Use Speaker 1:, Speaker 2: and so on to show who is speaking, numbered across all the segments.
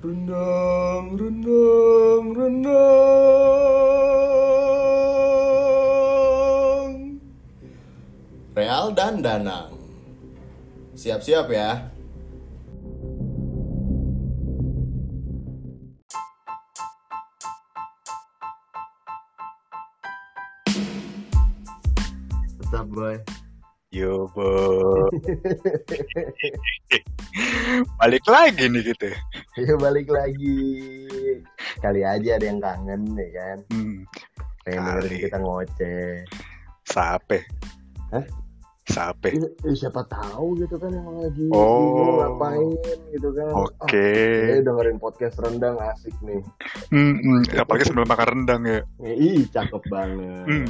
Speaker 1: Rendang, rendang, rendang. Real dan Danang. Siap-siap ya. Tetap boy.
Speaker 2: Yo, Bo. Balik lagi nih gitu.
Speaker 1: Ayo balik lagi. Kali aja ada yang kangen nih kan.
Speaker 2: Hmm,
Speaker 1: Pengen dengerin kita ngoceh.
Speaker 2: sape.
Speaker 1: Hah?
Speaker 2: Sape.
Speaker 1: Eh, eh, siapa tahu gitu kan yang lagi
Speaker 2: Oh.
Speaker 1: ngapain gitu kan.
Speaker 2: Oke.
Speaker 1: Ah, eh, dengerin podcast rendang asik nih.
Speaker 2: Hmm, hmm, apalagi sebelum makan rendang ya.
Speaker 1: Eh, Ih, cakep banget.
Speaker 2: Hmm.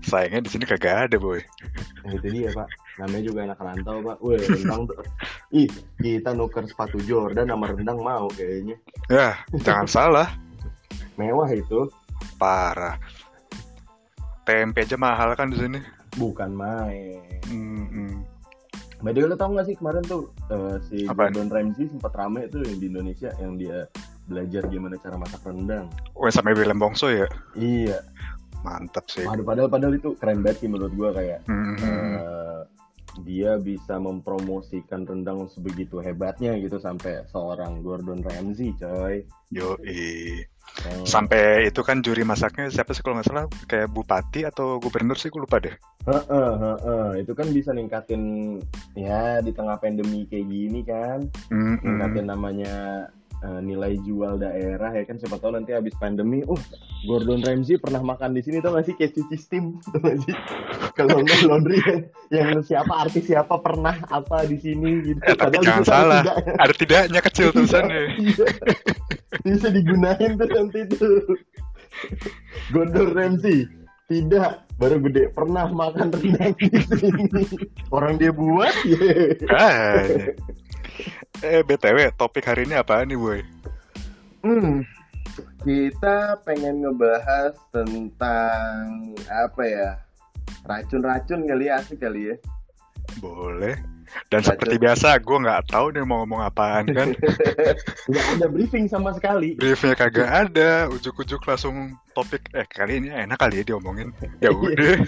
Speaker 2: Sayangnya di sini kagak ada, boy.
Speaker 1: Nah, itu dia, Pak. Namanya juga anak rantau, Pak. Wih, rendang. Ih, kita nuker sepatu Jordan sama rendang mau kayaknya.
Speaker 2: Ya, jangan salah.
Speaker 1: Mewah itu.
Speaker 2: Parah. Tempe aja mahal kan di sini.
Speaker 1: Bukan main.
Speaker 2: Hmm, hmm.
Speaker 1: By the way, lo tau gak sih kemarin tuh eh, si
Speaker 2: Apaan?
Speaker 1: Gordon Ramsay sempat rame tuh yang di Indonesia yang dia belajar gimana cara masak rendang.
Speaker 2: Oh, sampai Willem Bongso ya.
Speaker 1: Iya.
Speaker 2: Mantap sih.
Speaker 1: Padahal padahal itu keren banget sih menurut gua kayak
Speaker 2: hmm, hmm.
Speaker 1: Dia bisa mempromosikan rendang sebegitu hebatnya gitu sampai seorang Gordon Ramsay, coy.
Speaker 2: Yoi.
Speaker 1: Yang-
Speaker 2: Sampai itu kan juri masaknya siapa sih kalau nggak salah kayak bupati atau gubernur sih gue lupa deh.
Speaker 1: Heeh, heeh. itu kan bisa ningkatin ya di tengah pandemi kayak gini kan,
Speaker 2: Hmm, hmm.
Speaker 1: ningkatin namanya eh, nilai jual daerah ya kan siapa tahu nanti habis pandemi, uh Gordon Ramsay pernah makan di sini tuh nggak sih kayak cuci steam tuh nggak sih? Kalau nggak laundry yang, yang siapa artis siapa pernah apa di sini gitu.
Speaker 2: Eh, tapi
Speaker 1: Padahal
Speaker 2: jangan
Speaker 1: ada
Speaker 2: salah.
Speaker 1: tidaknya.
Speaker 2: Ada tidaknya kecil tulisannya.
Speaker 1: Iya. bisa digunain tuh nanti tuh Gordon Ramsay tidak baru gede pernah makan rendang di sini orang dia buat ya
Speaker 2: Kayaknya. Eh, BTW, topik hari ini apaan nih, boy?
Speaker 1: hmm, kita pengen ngebahas tentang apa ya racun-racun kali ya asik kali ya
Speaker 2: Boleh. Dan
Speaker 1: Baca.
Speaker 2: seperti biasa, gue nggak tahu nih mau ngomong apaan kan.
Speaker 1: nggak ada briefing sama sekali
Speaker 2: Briefnya kagak ada, ujuk-ujuk langsung topik. Eh, kali ini enak kali ya diomongin. Ya udah.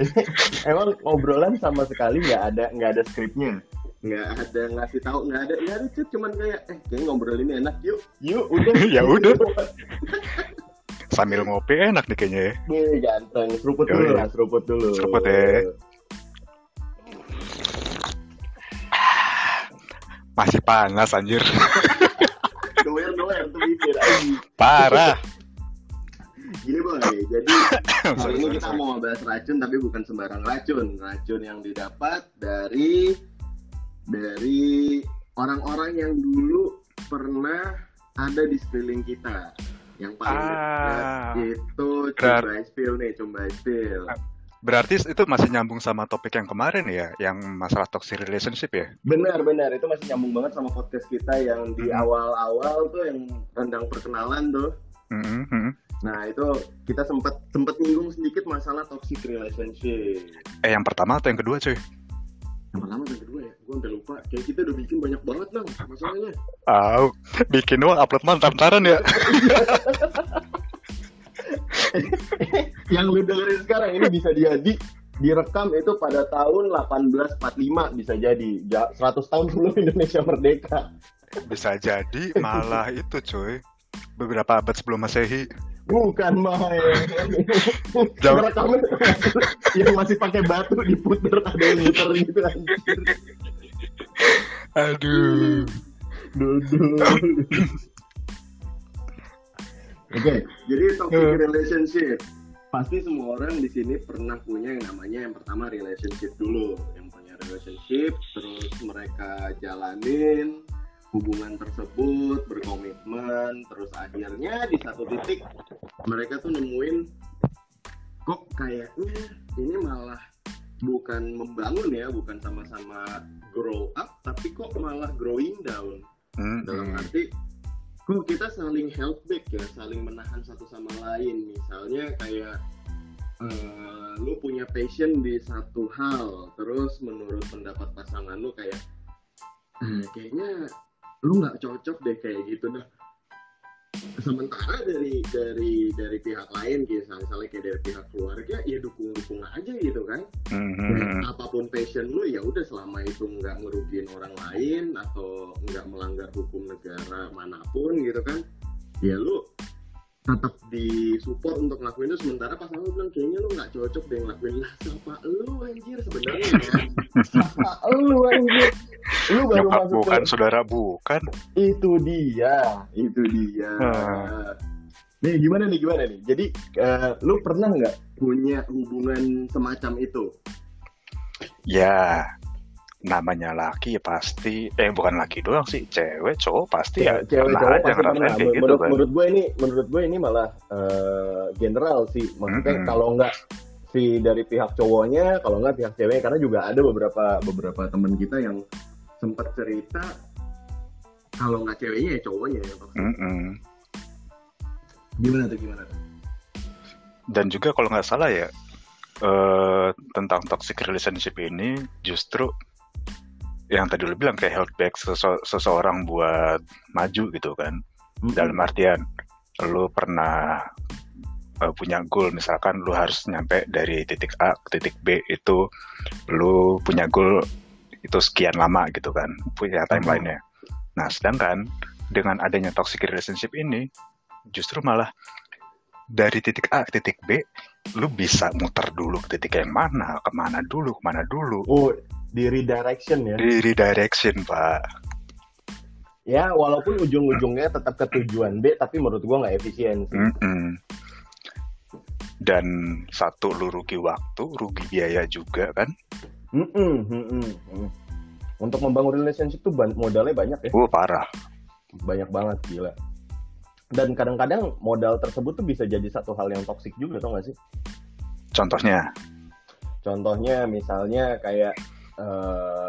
Speaker 1: emang obrolan sama sekali nggak ada nggak ada skripnya nggak ada ngasih tahu nggak ada nggak ada cut cuman kayak eh kayak ngobrol ini enak yuk yuk udah
Speaker 2: Ya udah. Sambil ngopi enak nih kayaknya ya.
Speaker 1: Nih ganteng seruput
Speaker 2: Yoi.
Speaker 1: dulu lah seruput dulu
Speaker 2: Seruput ya. Masih panas anjir.
Speaker 1: doer doer tuh bibir
Speaker 2: Parah.
Speaker 1: gini boy jadi hari ini kita mau bahas racun tapi bukan sembarang racun racun yang didapat dari dari orang-orang yang dulu pernah ada di sekeliling kita yang paling
Speaker 2: Ah.
Speaker 1: dekat itu Cumbai Spill nih Cumbai Spill
Speaker 2: Berarti itu masih nyambung sama topik yang kemarin ya, yang masalah toxic relationship ya?
Speaker 1: benar-benar itu masih nyambung banget sama podcast kita yang di
Speaker 2: Hmm.
Speaker 1: awal-awal tuh yang rendang perkenalan tuh
Speaker 2: Mhm, mhm.
Speaker 1: nah itu kita sempat sempat nyinggung sedikit masalah toxic relationship
Speaker 2: Eh yang pertama atau yang kedua cuy?
Speaker 1: Yang pertama dan kedua ya. Gue udah lupa. Kayak kita udah bikin banyak banget nang masalahnya.
Speaker 2: Tahu, bikin doang upload mah ntar-ntaran ya.
Speaker 1: yang lu dengerin sekarang ini bisa jadi. Direkam itu pada tahun 1845 bisa jadi. Ja- 100 tahun sebelum Indonesia merdeka.
Speaker 2: Bisa jadi malah itu cuy. Beberapa abad sebelum masehi.
Speaker 1: Bukan main. Rekaman yang masih pakai batu diputer ada yang muter gitu anjir
Speaker 2: Aduh.
Speaker 1: Oke, jadi toxic
Speaker 2: Hmm.
Speaker 1: relationship. Pasti semua orang di sini pernah punya yang namanya yang pertama relationship dulu. Yang punya relationship, terus mereka jalanin hubungan tersebut, berkomitmen, terus akhirnya di satu titik mereka tuh nemuin kok kayaknya ini malah bukan membangun ya, bukan sama-sama grow up, tapi kok malah growing down.
Speaker 2: Hmm,
Speaker 1: dalam
Speaker 2: hmm.
Speaker 1: arti kok kita saling help back ya saling menahan satu sama lain. Misalnya kayak eh, lu punya passion di satu hal terus menurut pendapat pasangan lu kayak "Eh, kayaknya lu nggak cocok deh kayak gitu nah sementara dari dari dari pihak lain kayak misalnya kayak dari pihak keluarga ya dukung dukung aja gitu kan
Speaker 2: Mhm.
Speaker 1: Ya, apa pun passion lu ya udah selama itu nggak ngerugiin orang lain atau nggak melanggar hukum negara mana pun gitu kan ya lu tetap disupport untuk ngelakuin itu. Sementara pas lu bilang kayaknya lu nggak cocok deh ngelakuin lah. Siapa lu anjir sebenarnya. Ya siapa lu anjir. Lu baru
Speaker 2: Nyokap
Speaker 1: masuk
Speaker 2: bukan
Speaker 1: ke
Speaker 2: saudara bukan.
Speaker 1: itu dia itu dia.
Speaker 2: Hmm.
Speaker 1: nih gimana nih gimana nih? Jadi eh, lu pernah nggak punya hubungan semacam itu?
Speaker 2: Ya, namanya laki ya pasti eh bukan laki doang sih, cewek, cowok pasti ya
Speaker 1: cewek
Speaker 2: pernah
Speaker 1: cowok pasti pernah.
Speaker 2: kayak gitu
Speaker 1: menurut
Speaker 2: kan.
Speaker 1: menurut gue ini menurut gue ini malah eh, general sih maksudnya
Speaker 2: Mm-mm.
Speaker 1: kalau nggak si dari pihak cowoknya kalau nggak pihak cewek karena juga ada beberapa beberapa teman kita yang sempat cerita kalau nggak ceweknya ya cowoknya yang toxic.
Speaker 2: Mm-mm.
Speaker 1: gimana tuh gimana tuh
Speaker 2: Dan juga kalau nggak salah ya eh tentang toxic relationship ini justru yang tadi lu bilang kayak held back sese- seseorang buat maju gitu kan. Dalam artian lu pernah eh, punya goal misalkan lu harus nyampe dari titik A ke titik B itu lu punya goal itu sekian lama gitu kan punya timelinenya. Nah sedangkan dengan adanya toxic relationship ini justru malah dari titik A ke titik B lu bisa muter dulu ke titik yang mana ke mana dulu ke mana dulu.
Speaker 1: Oh di redirection ya
Speaker 2: di redirection pak
Speaker 1: ya walaupun ujung-ujungnya tetap ke tujuan B tapi menurut gua nggak efisien sih.
Speaker 2: Mm-mm. dan satu lu rugi waktu rugi biaya juga kan
Speaker 1: Mm-mm, mm-mm, mm. Untuk membangun relationship tuh ban- modalnya banyak ya,
Speaker 2: oh parah
Speaker 1: banyak banget gila. Dan kadang-kadang modal tersebut tuh bisa jadi satu hal yang toksik juga, tau gak sih?
Speaker 2: contohnya
Speaker 1: Contohnya misalnya kayak eh,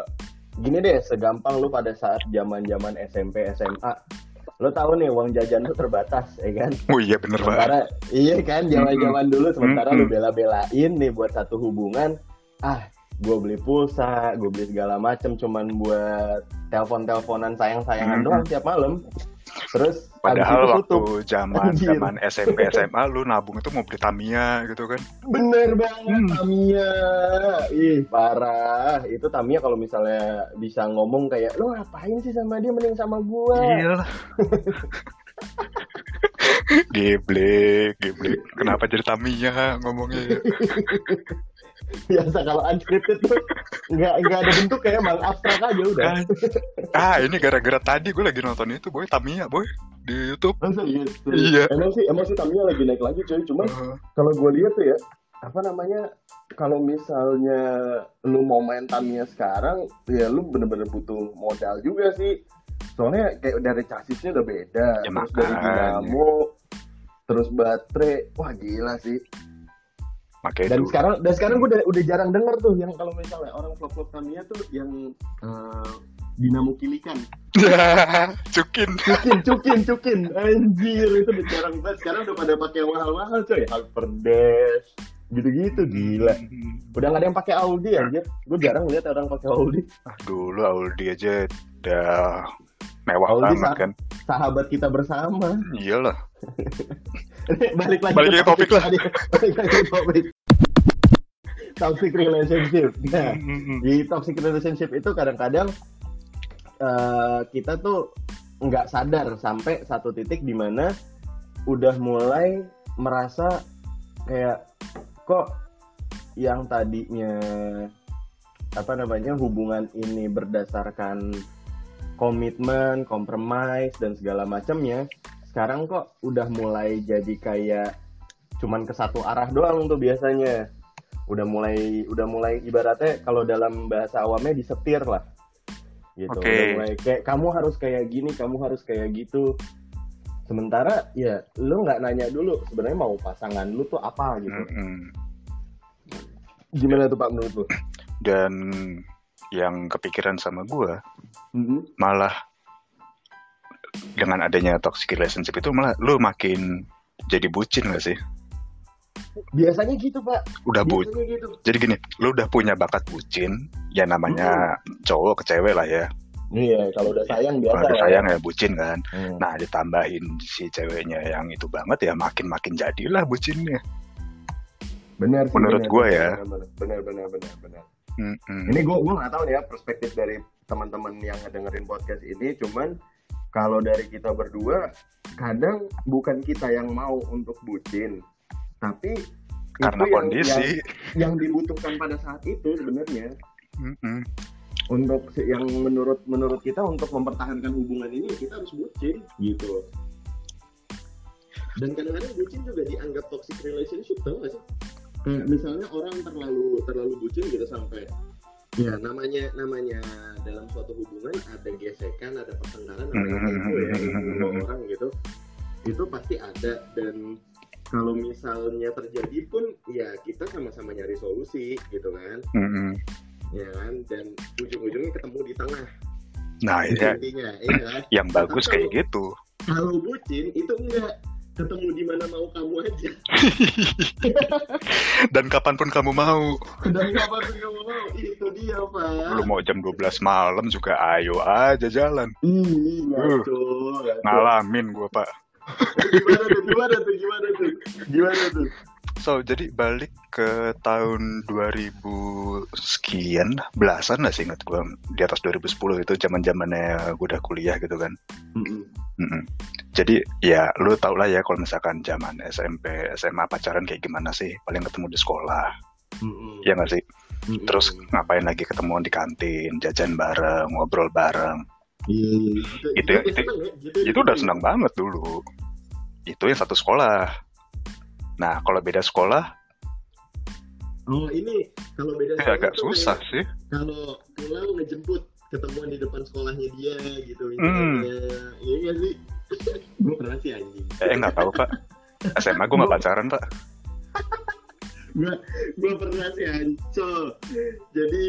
Speaker 1: gini deh, segampang lu pada saat zaman-zaman SMP, SMA, lo tahu nih uang jajan lu terbatas, ya kan?
Speaker 2: oh iya bener banget
Speaker 1: Sementara iya kan zaman-zaman dulu sementara lu
Speaker 2: Mm-mm.
Speaker 1: bela-belain nih buat satu hubungan, ah gue beli pulsa, gue beli segala macem cuman buat telepon-teleponan sayang-sayangan
Speaker 2: Mm-mm.
Speaker 1: doang tiap malam. Terus
Speaker 2: Padahal waktu zaman zaman SMP SMA lu nabung itu mau beli Tamiya gitu kan.
Speaker 1: Bener banget
Speaker 2: Hmm.
Speaker 1: Tamiya. Ih parah. Itu Tamiya kalau misalnya bisa ngomong kayak lo ngapain sih sama dia mending sama gua.
Speaker 2: Iya. Geblek, geblek. Kenapa jadi Tamiya ngomongnya?
Speaker 1: Biasa kalau unscripted tuh nggak nggak ada bentuk kayak emang abstrak aja udah.
Speaker 2: Kan. Ah, ini gara-gara tadi gue lagi nonton itu, boy Tamiya, boy di YouTube.
Speaker 1: Masa iya?
Speaker 2: Iya.
Speaker 1: Emang sih emang sih Tamiya lagi naik lagi coy. Cuman
Speaker 2: Uh,
Speaker 1: kalau gue lihat tuh ya apa namanya kalau misalnya lu mau main Tamiya sekarang ya lu bener-bener butuh modal juga sih soalnya kayak dari chassisnya udah beda
Speaker 2: Ya,
Speaker 1: terus dari
Speaker 2: makanya.
Speaker 1: dinamo terus baterai wah gila sih
Speaker 2: makanya
Speaker 1: dan
Speaker 2: dulu.
Speaker 1: sekarang dan sekarang gue udah, udah jarang denger tuh yang kalau misalnya orang vlog-vlog Tamiya tuh yang eh, dinamo kilikan
Speaker 2: Cukin.
Speaker 1: cukin cukin cukin anjir itu udah jarang banget sekarang udah pada pakai yang mahal-mahal coy Hyper Dash gitu-gitu gila udah gak ada yang pakai Audi aja gue jarang lihat orang pakai Audi
Speaker 2: Ah, dulu Audi aja udah mewah
Speaker 1: Audi
Speaker 2: banget
Speaker 1: sa-
Speaker 2: kan.
Speaker 1: sahabat kita bersama
Speaker 2: Iyalah.
Speaker 1: balik lagi
Speaker 2: Balik
Speaker 1: ke
Speaker 2: ke topik lah.
Speaker 1: tadi. balik lagi ke topik toxic relationship nah
Speaker 2: Mm-mm.
Speaker 1: di toxic relationship itu kadang-kadang eh, kita tuh nggak sadar sampai satu titik di mana udah mulai merasa kayak kok yang tadinya apa namanya hubungan ini berdasarkan komitmen, compromise dan segala macamnya sekarang kok udah mulai jadi kayak cuman ke satu arah doang tuh biasanya. Udah mulai udah mulai ibaratnya kalau dalam bahasa awamnya disetir lah gitu
Speaker 2: Oke.
Speaker 1: udah mulai kayak kamu harus kayak gini kamu harus kayak gitu sementara ya lu nggak nanya dulu sebenarnya mau pasangan lu tuh apa gitu
Speaker 2: Mm-mm.
Speaker 1: gimana tuh pak menurut lu
Speaker 2: Dan yang kepikiran sama gua
Speaker 1: Mhm.
Speaker 2: malah dengan adanya toxic relationship itu malah lu makin jadi bucin gak sih?
Speaker 1: Biasanya gitu pak
Speaker 2: Udah bu
Speaker 1: gitu
Speaker 2: jadi gini, lu udah punya bakat bucin, ya namanya cowok ke cewek lah ya.
Speaker 1: Iya, kalau udah sayang biasa.
Speaker 2: Kalau udah
Speaker 1: lah.
Speaker 2: sayang ya bucin kan.
Speaker 1: Hmm.
Speaker 2: Nah ditambahin si ceweknya yang itu banget ya makin makin jadilah bucinnya.
Speaker 1: benar sih.
Speaker 2: menurut
Speaker 1: benar,
Speaker 2: ya.
Speaker 1: Benar, benar, benar, benar, benar.
Speaker 2: Mm-mm.
Speaker 1: Ini gue gue nggak tahu nih ya perspektif dari teman-teman yang ngedengerin podcast ini, cuman kalau dari kita berdua, kadang bukan kita yang mau untuk bucin, tapi
Speaker 2: Karena
Speaker 1: itu yang-
Speaker 2: kondisi.
Speaker 1: yang, yang dibutuhkan pada saat itu sebenarnya
Speaker 2: Mm-mm.
Speaker 1: untuk si- yang menurut menurut kita untuk mempertahankan hubungan ini kita harus bucin gitu. Dan kadang-kadang bucin juga dianggap toxic relationship tau gak sih? Kayak misalnya orang terlalu terlalu bucin gitu sampai ya namanya namanya dalam suatu hubungan ada gesekan, ada pertengkaran, ada
Speaker 2: Hmm.
Speaker 1: ego ya dua orang gitu. Itu pasti ada dan kalau misalnya terjadi pun ya kita sama-sama nyari solusi gitu kan
Speaker 2: Mm-mm.
Speaker 1: ya kan dan ujung-ujungnya ketemu di tengah
Speaker 2: Nah ya,
Speaker 1: intinya ya kan?
Speaker 2: yang bagus
Speaker 1: Tapi
Speaker 2: kayak gitu.
Speaker 1: kalau bucin itu enggak ketemu di mana mau kamu aja
Speaker 2: Dan kapan pun kamu mau.
Speaker 1: dan kapan pun kamu mau itu dia pak
Speaker 2: Lu mau jam 12 malam juga ayo aja jalan.
Speaker 1: Ih,
Speaker 2: Uh,
Speaker 1: ngaco.
Speaker 2: Ngalamin gua pak.
Speaker 1: Gimana tuh gimana tuh gimana tuh gimana tuh
Speaker 2: So, jadi balik ke tahun 2000 sekian, belasan lah sih ingat gue. Di atas 2010 itu zaman zamannya gue udah kuliah gitu kan. Mm-mm. Jadi ya lu tau lah ya kalau misalkan zaman SMP, SMA pacaran kayak gimana sih? Paling ketemu di sekolah, ya nggak sih? Terus ngapain lagi ketemuan di kantin, jajan bareng, ngobrol bareng.
Speaker 1: Iya,
Speaker 2: Itu ya, itu-
Speaker 1: seneng ya, gitu,
Speaker 2: Itu udah senang banget dulu. Itu yang satu sekolah. Nah, kalau beda sekolah,
Speaker 1: Oh ini kalau beda
Speaker 2: ya
Speaker 1: sekolah
Speaker 2: agak susah
Speaker 1: kayak
Speaker 2: sih.
Speaker 1: Kalau pulang ngejemput ketemuan di depan sekolahnya dia gitu
Speaker 2: Hmm.
Speaker 1: Iya nggak sih? gue pernah sih anjing.
Speaker 2: Eh, nggak tahu pak. SMA gue nggak pacaran pak.
Speaker 1: gue gue pernah sih jadi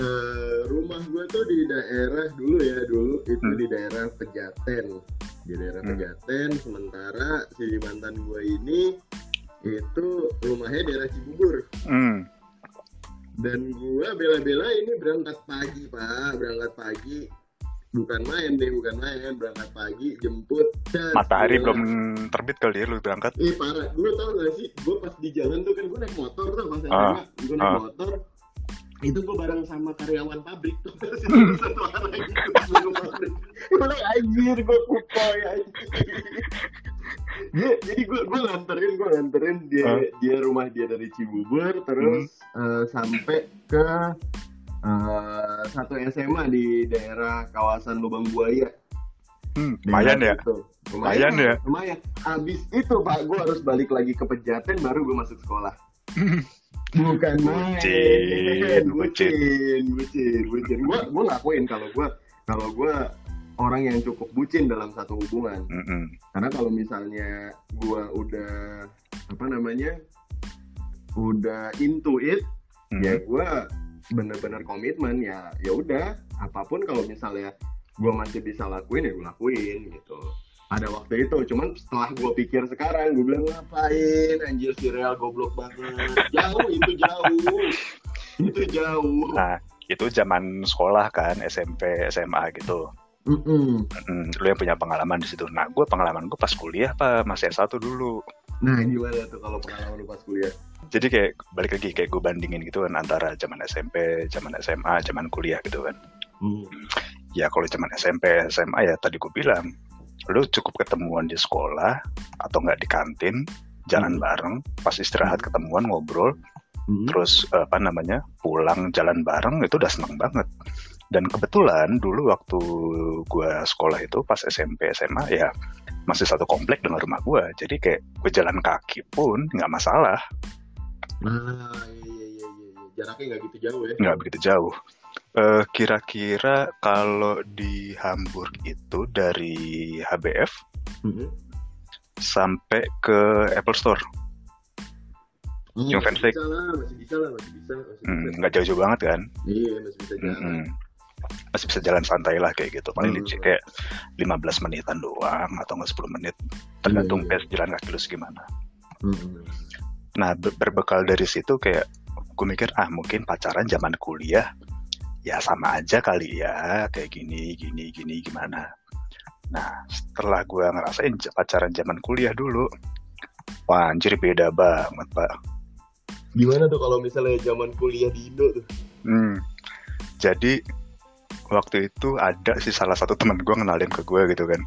Speaker 1: eh, rumah gue tuh di daerah dulu ya dulu itu
Speaker 2: Hmm.
Speaker 1: di daerah Pejaten di daerah
Speaker 2: Hmm.
Speaker 1: Pejaten sementara si mantan gue ini itu rumahnya daerah Cibubur
Speaker 2: Hmm.
Speaker 1: dan gue bela-bela ini berangkat pagi pak berangkat pagi bukan main deh bukan main berangkat pagi jemput Cet,
Speaker 2: Matahari belum terbit kali ya lu berangkat.
Speaker 1: Eh parah, gue tau gak sih, gue pas di jalan tuh kan gue naik motor tuh pas
Speaker 2: Ah,
Speaker 1: SMA, gue naik
Speaker 2: ah.
Speaker 1: motor, itu gue bareng sama karyawan pabrik tuh, satu. Gue bilang anjir, gue kupoy anjir. Jadi gue gue nganterin, gue nganterin dia
Speaker 2: Ah.
Speaker 1: dia rumah dia dari Cibubur, terus eh, sampai ke eh, satu SMA di daerah kawasan Lubang Buaya.
Speaker 2: Hmm, lumayan ya.
Speaker 1: Itu.
Speaker 2: Lumayan ya.
Speaker 1: Lumayan. Abis itu Pak, gue harus balik lagi ke Pejaten baru gue masuk sekolah. Bukan main.
Speaker 2: Bucin,
Speaker 1: bucin, bucin, bucin. Gue gue ngakuin kalau gue kalau gue orang yang cukup bucin dalam satu hubungan.
Speaker 2: Mm-mm.
Speaker 1: Karena kalau misalnya gue udah apa namanya udah into it,
Speaker 2: Mm.
Speaker 1: ya gue bener-bener komitmen ya ya udah apa pun kalau misalnya gue masih bisa lakuin ya gue lakuin gitu pada waktu itu cuman setelah gue pikir sekarang gue bilang ngapain anjir si Real goblok banget jauh itu jauh itu jauh
Speaker 2: Nah, itu zaman sekolah kan, SMP, SMA gitu.
Speaker 1: Mm-mm.
Speaker 2: Mm, lu yang punya pengalaman di situ. Nah, gue pengalaman gue pas kuliah pak, masih S1 dulu.
Speaker 1: nah gimana tuh kalau pengalaman lu pas kuliah
Speaker 2: Jadi kayak balik lagi kayak gue bandingin gitu kan antara zaman SMP, zaman SMA, zaman kuliah gitu kan.
Speaker 1: Hmm.
Speaker 2: Ya kalau zaman SMP, SMA ya tadi gue bilang, lu cukup ketemuan di sekolah atau nggak di kantin, jalan
Speaker 1: Hmm.
Speaker 2: bareng, pas istirahat ketemuan ngobrol,
Speaker 1: Hmm.
Speaker 2: terus eh, apa namanya pulang jalan bareng itu udah seneng banget dan kebetulan dulu waktu gua sekolah itu pas SMP SMA ya masih satu komplek dengan rumah gua jadi kayak gue jalan kaki pun nggak masalah
Speaker 1: nah iya iya iya. jaraknya nggak gitu jauh ya
Speaker 2: nggak begitu jauh Eh, kira-kira kalau di Hamburg itu dari HBF
Speaker 1: Mm-mm.
Speaker 2: sampai ke Apple Store
Speaker 1: Oh,
Speaker 2: Yang
Speaker 1: masih
Speaker 2: fansik.
Speaker 1: bisa lah masih bisa lah masih bisa masih
Speaker 2: Hmm,
Speaker 1: bisa
Speaker 2: nggak jauh-jauh banget kan
Speaker 1: iya masih bisa jalan
Speaker 2: Mm-mm. masih bisa jalan santai lah kayak gitu paling
Speaker 1: Hmm.
Speaker 2: kayak 15 menitan doang atau nggak 10 menit tergantung pace jalan kaki lu segimana
Speaker 1: Mm-mm.
Speaker 2: nah ber- berbekal dari situ kayak gue mikir ah mungkin pacaran zaman kuliah ya sama aja kali ya kayak gini gini gini gimana nah setelah gue ngerasain pacaran zaman kuliah dulu wah anjir beda banget pak
Speaker 1: Gimana tuh kalau misalnya zaman kuliah di Indo tuh?
Speaker 2: hmm. jadi waktu itu ada sih salah satu teman gue ngenalin ke gue gitu kan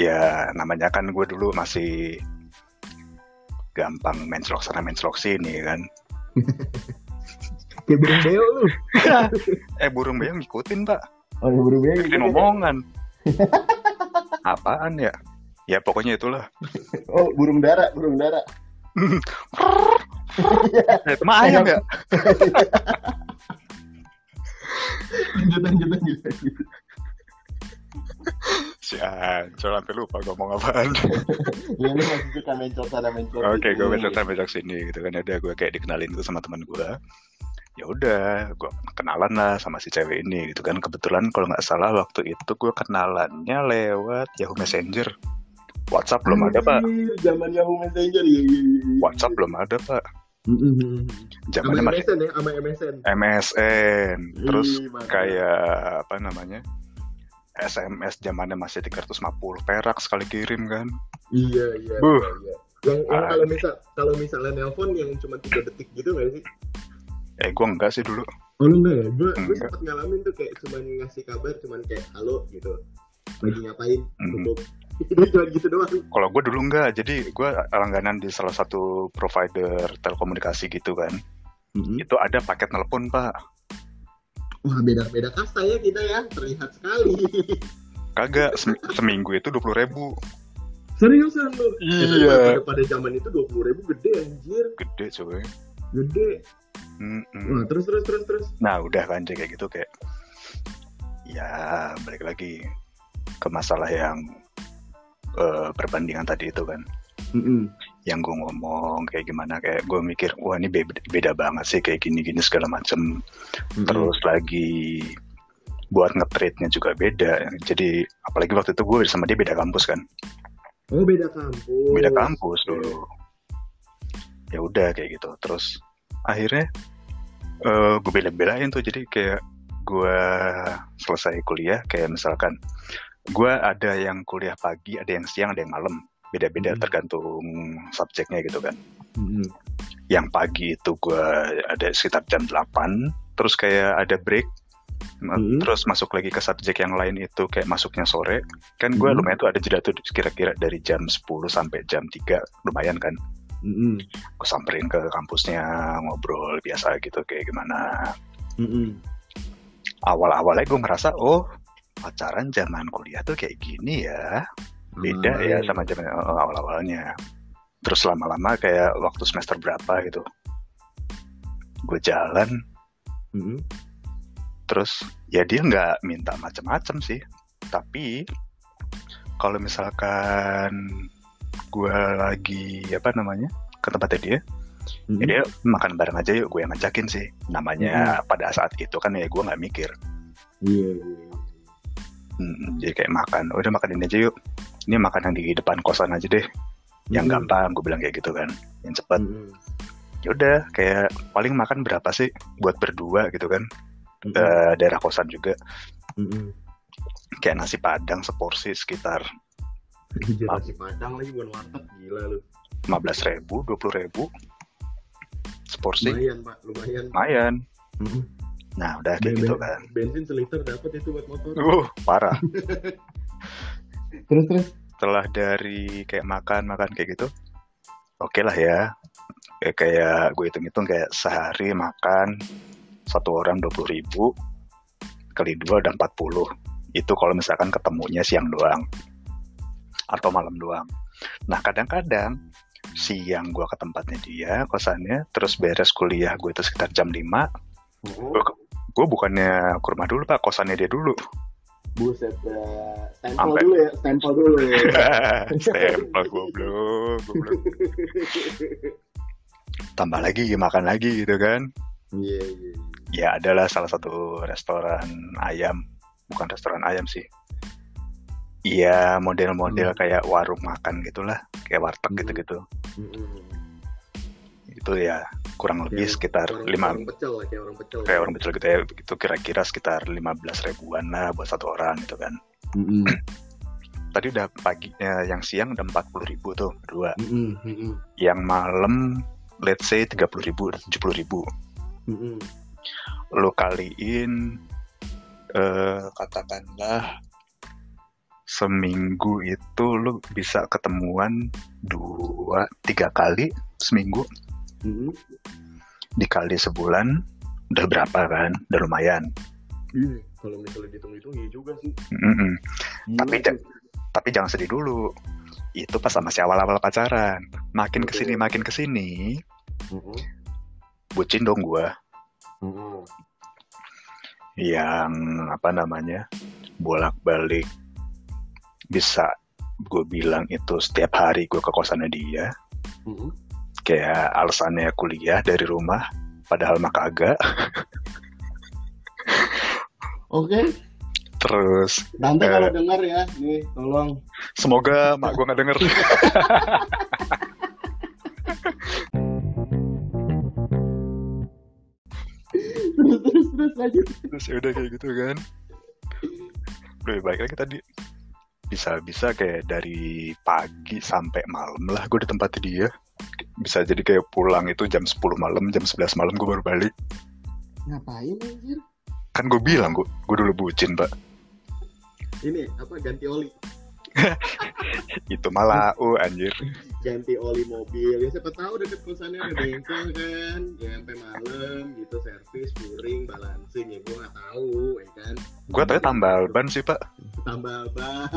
Speaker 2: ya namanya kan gue dulu masih gampang menslok sana menslok sini kan
Speaker 1: Kayak burung beo lu.
Speaker 2: eh burung beo ngikutin pak
Speaker 1: Oh, ya burung beo.
Speaker 2: ngikutin omongan apaan ya ya pokoknya itulah
Speaker 1: Oh, burung dara, burung dara.
Speaker 2: eh, itu mah ayam ya
Speaker 1: Lanjut, lanjut, lanjut. lanjut.
Speaker 2: si Ancol sampai lupa ngomong apaan
Speaker 1: Ya, lu masih suka mencok sana mencok
Speaker 2: Oke, gue besok sampai besok sini gitu kan ada gue kayak dikenalin tuh sama teman gue. Ya udah, gue kenalan lah sama si cewek ini gitu kan. Kebetulan kalau nggak salah waktu itu gue kenalannya lewat Yahoo Messenger. WhatsApp belum ada pak.
Speaker 1: Zaman Yahoo Messenger ya. ya, ya, ya.
Speaker 2: WhatsApp belum ada pak. Zamannya masih
Speaker 1: MSN ya, sama MSN.
Speaker 2: MSN. Terus
Speaker 1: Ih,
Speaker 2: kayak apa namanya? SMS zamannya masih 350 perak sekali kirim kan.
Speaker 1: Iya, iya, iya, iya. Yang, yang
Speaker 2: Ah.
Speaker 1: kalau misal kalau misalnya nelpon yang cuma tiga detik gitu nggak sih?
Speaker 2: Eh gue enggak sih dulu.
Speaker 1: Oh lu enggak ya? Gue sempat ngalamin tuh kayak cuman ngasih kabar cuman kayak halo gitu. Lagi ngapain?
Speaker 2: Mhm.
Speaker 1: Tutup. Itu cuma gitu doang.
Speaker 2: Kalau gue dulu enggak, jadi gue langganan di salah satu provider telekomunikasi gitu kan. Itu ada paket telepon pak.
Speaker 1: Wah beda beda kasta ya kita ya terlihat sekali.
Speaker 2: Kagak, sem- seminggu itu dua ribu.
Speaker 1: Seriusan lu?
Speaker 2: Iya.
Speaker 1: Ya, pada, pada zaman itu dua puluh ribu gede anjir,
Speaker 2: Gede coy.
Speaker 1: gede.
Speaker 2: Mm-mm.
Speaker 1: Wah terus terus terus terus.
Speaker 2: Nah udah kan kayak gitu kayak. Ya balik lagi ke masalah yang eh, perbandingan tadi itu kan. Yang gue ngomong kayak gimana kayak gue mikir wah ini beda, beda banget sih kayak gini-gini segala macem. Terus lagi buat nge-treatnya juga beda. Jadi apalagi waktu itu gue sama dia beda kampus kan.
Speaker 1: Oh beda kampus.
Speaker 2: beda kampus dulu ya udah kayak gitu terus akhirnya eh gue bela-belain tuh jadi kayak gue selesai kuliah kayak misalkan gue ada yang kuliah pagi ada yang siang ada yang malam beda-beda
Speaker 1: Hmm.
Speaker 2: tergantung subjeknya gitu kan
Speaker 1: Mm-mm.
Speaker 2: yang pagi itu gue ada sekitar jam 8 terus kayak ada break
Speaker 1: Hmm.
Speaker 2: terus masuk lagi ke subjek yang lain itu kayak masuknya sore kan gue
Speaker 1: Hmm.
Speaker 2: lumayan tuh ada jeda tuh kira-kira dari jam 10 sampai jam 3 lumayan kan Gue samperin ke kampusnya ngobrol biasa gitu kayak gimana.
Speaker 1: Mm-mm.
Speaker 2: awal-awalnya gue ngerasa oh pacaran zaman kuliah tuh kayak gini ya. Beda
Speaker 1: Ah,
Speaker 2: ya sama zaman awal-awalnya. Terus lama-lama kayak waktu semester berapa gitu gue jalan.
Speaker 1: Mm-mm.
Speaker 2: terus ya dia nggak minta macam-macam sih. Tapi kalau misalkan gue lagi apa namanya ke tempatnya dia
Speaker 1: Mm-mm.
Speaker 2: ya dia makan bareng aja yuk gue yang ngajakin sih namanya pada saat itu kan ya gue nggak mikir
Speaker 1: Iya, iya.
Speaker 2: Hmm, jadi kayak makan udah makan ini aja yuk ini makan yang di depan kosan aja deh yang
Speaker 1: Mm-mm.
Speaker 2: gampang gue bilang kayak gitu kan yang cepat
Speaker 1: Mm-mm.
Speaker 2: ya udah kayak paling makan berapa sih buat berdua gitu kan
Speaker 1: Mm-mm.
Speaker 2: Eh, daerah kosan juga
Speaker 1: Mm-mm.
Speaker 2: kayak nasi padang seporsi sekitar
Speaker 1: nasi padang lagi bukan warteg gila lu.
Speaker 2: lima belas ribu dua puluh ribu. Seporsi
Speaker 1: Lumayan pak, lumayan.
Speaker 2: lumayan. Nah udah kayak gitu
Speaker 1: Ben-
Speaker 2: kan.
Speaker 1: Bensin seliter dapat itu buat motor.
Speaker 2: uh parah.
Speaker 1: Terus terus.
Speaker 2: setelah dari kayak makan makan kayak gitu oke lah ya. Kayak, kayak gue hitung hitung kayak sehari makan satu orang dua puluh ribu kali dua dan 40 itu kalau misalkan ketemunya siang doang atau malam doang nah kadang-kadang siang gue ke tempatnya dia kosannya terus beres kuliah gue itu sekitar jam 5
Speaker 1: Oh,
Speaker 2: gue bukannya ke rumah dulu pak kosannya dia dulu
Speaker 1: buset dah. Stempel
Speaker 2: Sampai-
Speaker 1: dulu ya, stempel dulu ya.
Speaker 2: stempel goblok goblok tambah lagi makan lagi gitu kan
Speaker 1: Iya, iya. iya.
Speaker 2: ya adalah salah satu restoran ayam bukan restoran ayam sih Iya model-model
Speaker 1: Hmm.
Speaker 2: kayak warung makan gitulah kayak warteg
Speaker 1: Hmm.
Speaker 2: gitu-gitu
Speaker 1: Mm-mm.
Speaker 2: itu ya kurang lebih
Speaker 1: Ya,
Speaker 2: sekitar
Speaker 1: orang,
Speaker 2: lima
Speaker 1: orang pecel kayak orang pecel
Speaker 2: kayak orang betul gitu ya itu kira-kira sekitar 15 ribuan lah buat satu orang gitu kan
Speaker 1: Mm-mm.
Speaker 2: tadi udah pagi eh, yang siang udah 40 ribu tuh berdua
Speaker 1: Mm-mm, mm-mm,
Speaker 2: yang malam let's say 30 ribu 70 ribu
Speaker 1: mm-mm.
Speaker 2: lo kaliin eh, katakanlah seminggu itu lo bisa ketemuan dua tiga kali seminggu
Speaker 1: Mm-mm.
Speaker 2: dikali sebulan udah berapa kan udah lumayan
Speaker 1: Iya, kalau misalnya dihitung-hitung iya juga sih
Speaker 2: Mm-mm.
Speaker 1: Gila
Speaker 2: Tapi ja- tapi jangan sedih dulu itu pas sama si awal-awal pacaran makin
Speaker 1: Betul.
Speaker 2: ke sini makin ke sini
Speaker 1: Mm-mm,
Speaker 2: bucin dong gua
Speaker 1: mm-mm.
Speaker 2: yang apa namanya bolak-balik bisa gue bilang itu setiap hari gue ke kosannya dia
Speaker 1: Mm-mm.
Speaker 2: kayak alasannya kuliah dari rumah padahal mah kagak
Speaker 1: Oke,
Speaker 2: terus
Speaker 1: nanti
Speaker 2: Eh.
Speaker 1: kalau dengar ya, nih tolong
Speaker 2: semoga mak gue nggak denger
Speaker 1: terus terus terus lanjut.
Speaker 2: terus ya udah kayak gitu kan lebih baik lagi tadi bisa-bisa kayak dari pagi sampai malam lah gue di tempat dia bisa jadi kayak pulang itu jam 10 malam jam 11 malam gue baru balik
Speaker 1: Ngapain anjir?
Speaker 2: kan gue bilang gue gue dulu bucin pak
Speaker 1: Ini apa ganti oli?
Speaker 2: itu malah oh anjir
Speaker 1: Ganti oli mobil. Ya siapa tahu deket kosannya ada bengkel kan. Ya sampai malam gitu servis, touring, balancing ya gue nggak tahu ya kan.
Speaker 2: gue tadi tambal ban sih pak
Speaker 1: Tambal ban.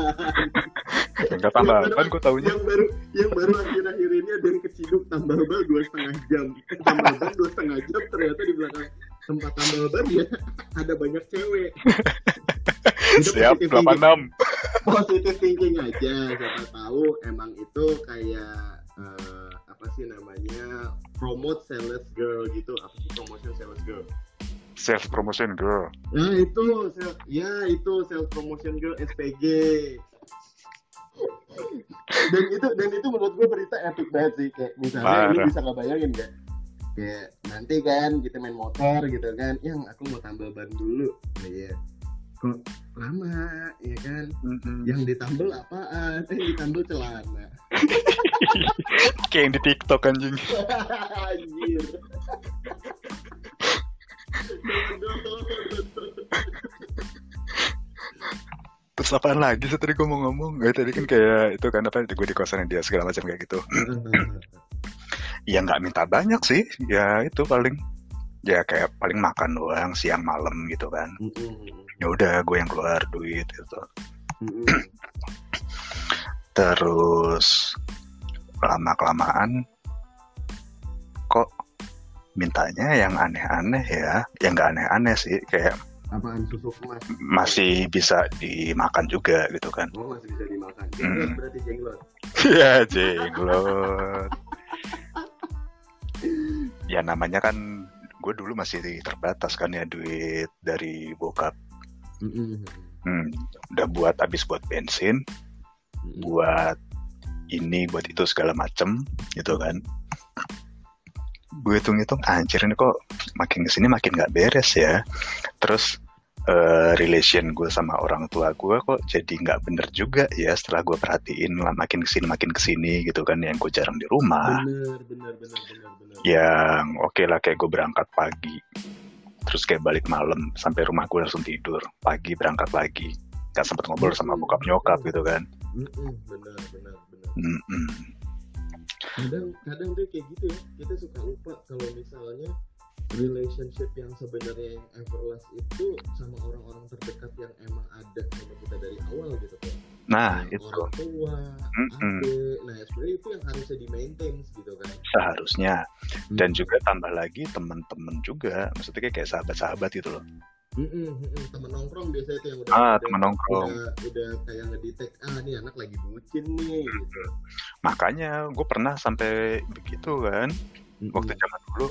Speaker 2: enggak tambal ban gue taunya
Speaker 1: yang baru yang baru akhir-akhir ini ada yang keciduk tambal ban dua setengah jam tambal ban dua setengah jam ternyata di belakang tempat tambal ban ya ada banyak cewek Itu
Speaker 2: siap
Speaker 1: positive thinking.
Speaker 2: 86
Speaker 1: positive thinking aja siapa tahu emang itu kayak eh, apa sih namanya promote sales girl gitu apa sih promotion sales girl
Speaker 2: self promotion girl
Speaker 1: Nah itu, sel- ya itu sales promotion girl SPG. dan itu dan itu menurut gue berita epic banget sih kayak misalnya lu
Speaker 2: Parah.
Speaker 1: bisa ngebayangin gak kayak nanti kan kita main motor gitu kan yang aku mau tambal ban dulu. Nah, iya. Kok lama ya kan? Yang ditambal apaan? Eh ditambal celana.
Speaker 2: Kayak yang di TikTok anjing.
Speaker 1: Anjir.
Speaker 2: Terus apaan lagi sih tadi gue mau ngomong? Ya, tadi kan kayak itu kan apa gue di kosan dia segala macam kayak gitu ya nggak minta banyak sih. Ya itu paling ya kayak paling makan doang siang malam gitu kan. Ya udah gue yang keluar duit gitu. Terus lama kelamaan kok mintanya yang aneh-aneh ya. Yang nggak aneh-aneh sih kayak
Speaker 1: apaan susu emas
Speaker 2: masih bisa dimakan juga gitu kan.
Speaker 1: Oh masih bisa dimakan. Jenglot berarti jenglot
Speaker 2: ya jenglot ya namanya kan gue dulu masih terbatas kan ya duit dari bokap. Hmm, udah buat habis buat bensin buat ini buat itu segala macem gitu kan. Gue hitung hitung anjir ini kok makin ke sini makin nggak beres ya. Terus eh, relation gue sama orang tua gue kok jadi nggak bener juga ya setelah gue perhatiin lah makin ke sini makin ke sini gitu kan yang gue jarang di rumah.
Speaker 1: Bener bener bener bener bener.
Speaker 2: Yang oke lah kayak gue berangkat pagi terus kayak balik malam sampai rumah gue langsung tidur. Pagi berangkat lagi gak sempet ngobrol sama bokap nyokap gitu kan.
Speaker 1: Mm-mm, bener bener bener.
Speaker 2: Mm-mm.
Speaker 1: kadang kadang tuh kayak gitu ya kita suka lupa kalau misalnya relationship yang sebenarnya yang everlast itu sama orang-orang terdekat yang emang ada sama kita dari awal gitu kan
Speaker 2: nah
Speaker 1: Yang
Speaker 2: itu.
Speaker 1: orang tua
Speaker 2: Mm-mm.
Speaker 1: adik. Nah sebenarnya itu yang harusnya di maintain gitu kan.
Speaker 2: Seharusnya. Dan juga tambah lagi temen-temen juga maksudnya kayak, sahabat-sahabat gitu loh.
Speaker 1: Mm-mm. temen nongkrong biasanya itu yang udah
Speaker 2: ah temen nongkrong.
Speaker 1: udah, udah kayak ngedetect ah ini anak lagi bucin nih gitu.
Speaker 2: Makanya gue pernah sampai begitu kan waktu zaman dulu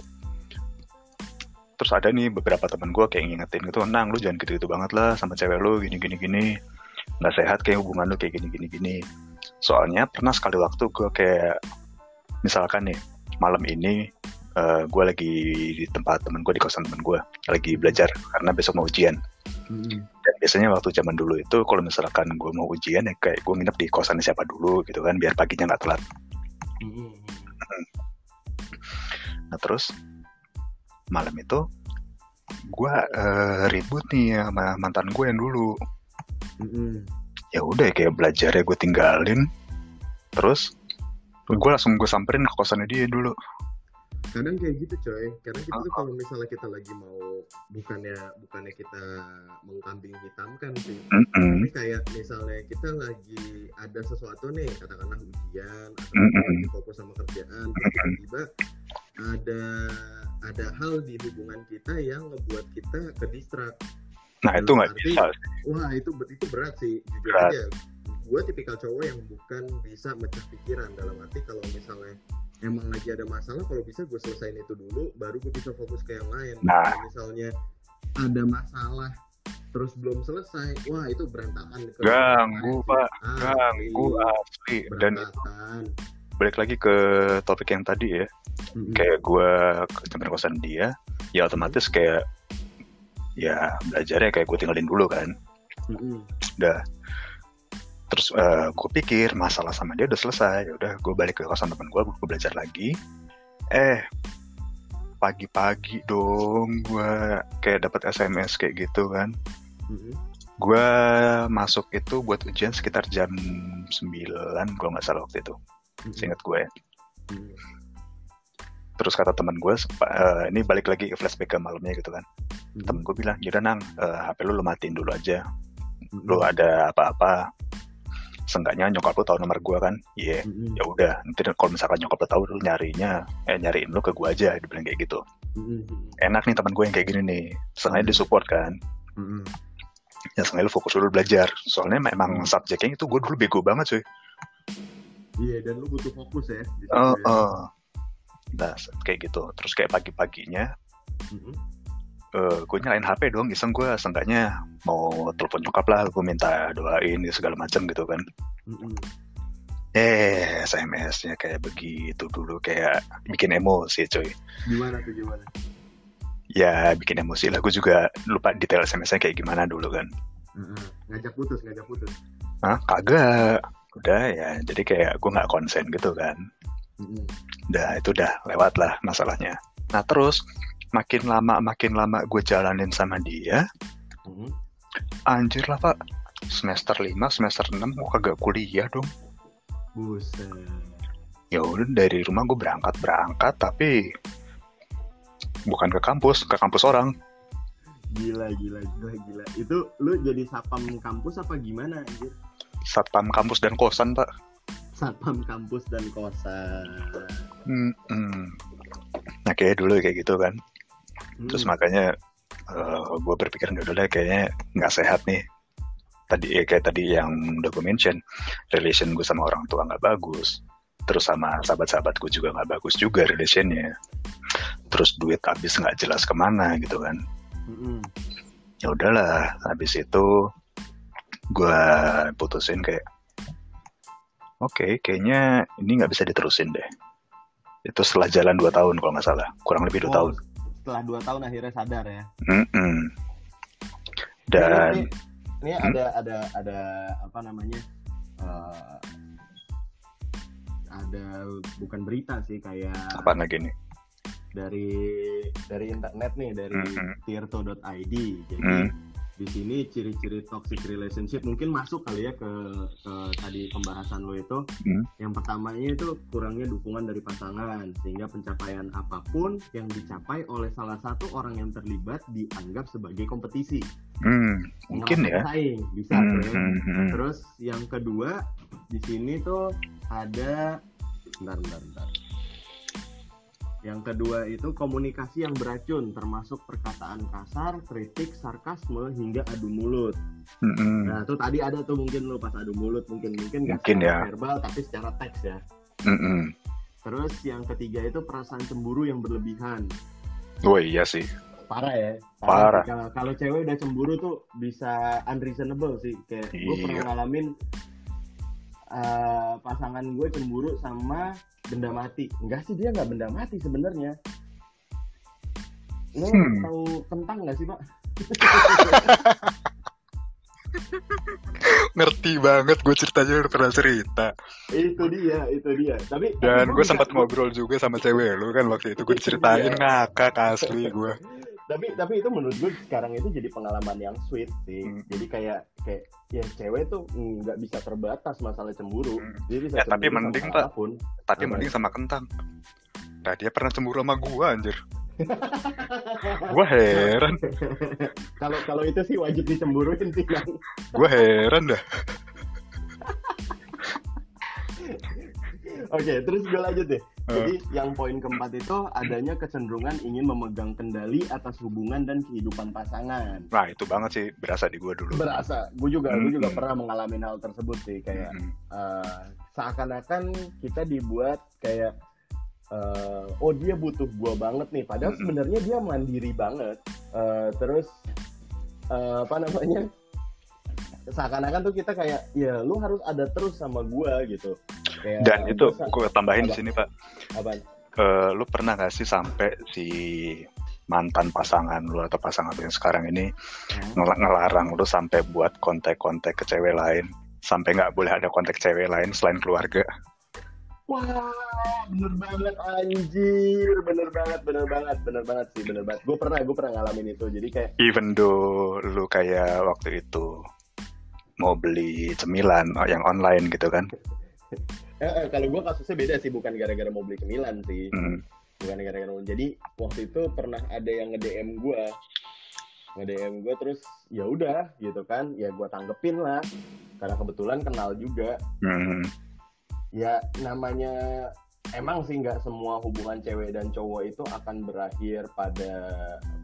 Speaker 2: terus ada nih beberapa temen gue kayak ngingetin gitu nang lu jangan gitu-gitu banget lah sama cewek lu gini gini gini nggak sehat kayak hubungan lu kayak gini gini gini soalnya pernah sekali waktu gue kayak misalkan nih malam ini uh, gue lagi di tempat temen gue di kosan temen gue lagi belajar karena besok mau ujian
Speaker 1: Mm-mm.
Speaker 2: dan biasanya waktu zaman dulu itu kalau misalkan gue mau ujian ya kayak gue nginep di kosan siapa dulu gitu kan biar paginya nggak telat
Speaker 1: Mm-mm.
Speaker 2: nah terus malam itu gue uh, ribut nih sama mantan gue yang dulu.
Speaker 1: Mm-mm.
Speaker 2: ya udah kayak belajar ya gue tinggalin. Terus gue langsung gue samperin ke kosannya dia dulu.
Speaker 1: Kadang kayak gitu coy. Karena kita tuh
Speaker 2: Uh-uh.
Speaker 1: kalau misalnya kita lagi mau bukannya bukannya kita mengkambing hitamkan sih.
Speaker 2: Mm-mm.
Speaker 1: tapi kayak misalnya kita lagi ada sesuatu nih katakanlah ujian atau lagi fokus sama kerjaan tiba-tiba ada ada hal di hubungan kita yang ngebuat kita ke distrak
Speaker 2: nah itu nggak bisa
Speaker 1: wah itu itu berat sih jujur
Speaker 2: Berat.
Speaker 1: aja. Gue tipikal cowok yang bukan bisa mecah pikiran dalam arti kalau misalnya emang lagi ada masalah kalau bisa gue selesain itu dulu baru gue bisa fokus ke yang lain.
Speaker 2: Nah.
Speaker 1: Kalau misalnya ada masalah terus belum selesai wah itu berantakan.
Speaker 2: Ganggu, Pak.
Speaker 1: Ah,
Speaker 2: ganggu asli. Dan
Speaker 1: berantakan
Speaker 2: balik lagi ke topik yang tadi ya
Speaker 1: Mm-mm.
Speaker 2: kayak gue ke kosan dia ya otomatis kayak ya belajarnya kayak gue tinggalin dulu kan
Speaker 1: Mm-mm.
Speaker 2: udah terus gue pikir masalah sama dia udah selesai ya udah gue balik ke kosan teman gue gue belajar lagi eh pagi-pagi dong gue kayak dapat SMS kayak gitu kan
Speaker 1: Mm-mm.
Speaker 2: gue masuk itu buat ujian sekitar jam 9 gue nggak salah waktu itu. Seingat gue ya
Speaker 1: Mm-mm.
Speaker 2: terus kata teman gue eh, ini balik lagi ke flashback ke malamnya gitu kan
Speaker 1: Mm-mm.
Speaker 2: temen gue bilang yaudah nang eh, HP lu lu matiin dulu aja
Speaker 1: Mm-mm.
Speaker 2: lu ada apa-apa seenggaknya nyokap lu tahu nomor gue kan iya
Speaker 1: Mm-mm.
Speaker 2: ya udah nanti kalau misalkan nyokap lu tahu lu nyarinya eh nyariin lu ke gue aja dibilang kayak gitu
Speaker 1: Mm-mm.
Speaker 2: enak nih teman gue yang kayak gini nih sengaja
Speaker 1: Hmm.
Speaker 2: disupport kan
Speaker 1: Mm-mm.
Speaker 2: ya sengaja lu fokus dulu belajar soalnya memang
Speaker 1: Hmm.
Speaker 2: subjeknya itu gue dulu bego banget cuy
Speaker 1: iya dan lu butuh fokus ya di situ
Speaker 2: oh,
Speaker 1: ya.
Speaker 2: oh. nah kayak gitu terus kayak pagi-paginya
Speaker 1: Mm-mm.
Speaker 2: eh gue nyalain HP dong iseng gue seenggaknya mau telepon nyokap lah gue minta doain segala macam gitu kan
Speaker 1: Mm-mm.
Speaker 2: eh SMS-nya kayak begitu dulu kayak bikin emosi cuy
Speaker 1: gimana tuh gimana
Speaker 2: ya bikin emosi lah gue juga lupa detail SMS-nya kayak gimana dulu kan
Speaker 1: Heeh. ngajak putus ngajak putus
Speaker 2: Hah kagak udah ya. Jadi kayak gue nggak konsen gitu kan. Udah itu udah lewat lah masalahnya. Nah terus makin lama makin lama gue jalanin sama dia anjir lah pak. Semester 5 semester 6 gue kagak kuliah dong.
Speaker 1: Buset.
Speaker 2: Ya udah dari rumah gue berangkat berangkat tapi bukan ke kampus ke kampus orang.
Speaker 1: Gila gila gila gila. Itu lu jadi satpam kampus apa gimana anjir
Speaker 2: satpam kampus dan kosan pak.
Speaker 1: Satpam kampus dan kosan.
Speaker 2: Hmm, nah kayak dulu kayak gitu kan.
Speaker 1: Hmm.
Speaker 2: terus makanya gue berpikir nggak deh, kayaknya nggak sehat nih. Tadi ya kayak tadi yang udah gue mention relation gue sama orang tua nggak bagus. Terus sama sahabat-sahabat gue juga nggak bagus juga relationnya. Terus duit habis nggak jelas ke mana gitu kan.
Speaker 1: Mm-mm.
Speaker 2: ya udahlah habis itu gue putusin kayak oke kayaknya ini nggak bisa diterusin deh itu setelah jalan 2 tahun kalau nggak salah kurang lebih 2
Speaker 1: Oh,
Speaker 2: tahun
Speaker 1: setelah dua tahun akhirnya sadar ya
Speaker 2: Mm-mm. dan
Speaker 1: ini, ini
Speaker 2: Hmm?
Speaker 1: ada ada ada apa namanya eh, ada bukan berita sih kayak
Speaker 2: apa lagi nih
Speaker 1: dari dari internet nih dari
Speaker 2: Mhm.
Speaker 1: tirto.id jadi
Speaker 2: Hmm.
Speaker 1: Di sini ciri-ciri toxic relationship mungkin masuk kali ya ke, ke tadi pembahasan lo itu
Speaker 2: Hmm.
Speaker 1: yang pertamanya itu kurangnya dukungan dari pasangan sehingga pencapaian apa pun yang dicapai oleh salah satu orang yang terlibat dianggap sebagai kompetisi
Speaker 2: Hmm, mungkin
Speaker 1: Ngerasa
Speaker 2: ya.
Speaker 1: bersaing, bisa
Speaker 2: Hmm, hmm, hmm.
Speaker 1: Terus yang kedua di sini tuh ada bentar bentar bentar. Yang kedua itu komunikasi yang beracun termasuk perkataan kasar, kritik, sarkasme hingga adu mulut.
Speaker 2: Hmm, hmm.
Speaker 1: Nah, tuh tadi ada tuh mungkin lo pas adu mulut mungkin mungkin nggak
Speaker 2: Mungkin ya.
Speaker 1: verbal tapi secara teks ya.
Speaker 2: Hmm, hmm.
Speaker 1: Terus yang ketiga itu perasaan cemburu yang berlebihan.
Speaker 2: Oh iya sih.
Speaker 1: Parah ya.
Speaker 2: Parah.
Speaker 1: Kalau kalau cewek udah cemburu tuh bisa unreasonable sih. Kayak gue
Speaker 2: Iya.
Speaker 1: pernah ngalamin eh, pasangan gue cemburu sama benda mati. Enggak sih dia nggak benda mati sebenarnya. Lo
Speaker 2: Hmm.
Speaker 1: tahu kentang nggak sih pak?
Speaker 2: Ngerti banget gue ceritanya udah pernah cerita.
Speaker 1: itu dia, itu dia. Tapi
Speaker 2: Dan gue sempat ngobrol juga sama cewek lu kan waktu itu gue diceritain
Speaker 1: Iya.
Speaker 2: ngakak asli gue.
Speaker 1: tapi tapi itu menurut gue sekarang itu jadi pengalaman yang sweet sih
Speaker 2: Hmm.
Speaker 1: jadi kayak kayak ya cewek tuh nggak bisa terbatas masalah cemburu
Speaker 2: Hmm.
Speaker 1: dia bisa
Speaker 2: Ya, tapi mending, Pak.
Speaker 1: apa pun.
Speaker 2: Tapi
Speaker 1: Apa?
Speaker 2: mending sama kentang. Nah dia pernah cemburu sama gue anjir. gue heran,
Speaker 1: kalau kalau itu sih wajib dicemburuin sih Bang.
Speaker 2: gue heran dah.
Speaker 1: oke terus gue lanjut deh
Speaker 2: Eh.
Speaker 1: Jadi yang poin keempat itu adanya kecenderungan ingin memegang kendali atas hubungan dan kehidupan pasangan
Speaker 2: Nah itu banget sih berasa di gue dulu.
Speaker 1: berasa gue juga gue juga
Speaker 2: Hmm.
Speaker 1: pernah mengalami hal tersebut sih kayak
Speaker 2: Mm-mm.
Speaker 1: eh, seakan-akan kita dibuat kayak eh, oh dia butuh gua banget nih padahal
Speaker 2: Mm-mm.
Speaker 1: sebenarnya dia mandiri banget Eh, terus eh, apa namanya seakan-akan tuh kita kayak ya lu harus ada terus sama gua gitu
Speaker 2: Dan itu
Speaker 1: sa-
Speaker 2: gue tambahin di sini pak. Eh, lu pernah gak sih sampai si mantan pasangan lu atau pasangan yang sekarang ini
Speaker 1: Hmm.
Speaker 2: ngel- ngelarang lu sampai buat kontak-kontak ke cewek lain sampai nggak boleh ada kontak cewek lain selain keluarga
Speaker 1: Wah, bener banget anjir, bener banget, bener banget, bener banget sih, bener banget. Gue pernah, gue pernah ngalamin itu. Jadi kayak,
Speaker 2: even though lu kayak waktu itu mau beli cemilan yang online gitu kan
Speaker 1: eh, eh, kalau gue kasusnya beda sih, bukan gara-gara mau beli cemilan sih.
Speaker 2: Hmm,
Speaker 1: bukan gara-gara mau jadi waktu itu pernah ada yang nge DM gue nge DM gue terus ya udah gitu kan ya gue tanggepin lah karena kebetulan kenal juga
Speaker 2: hmm,
Speaker 1: ya namanya emang sih nggak semua hubungan cewek dan cowok itu akan berakhir pada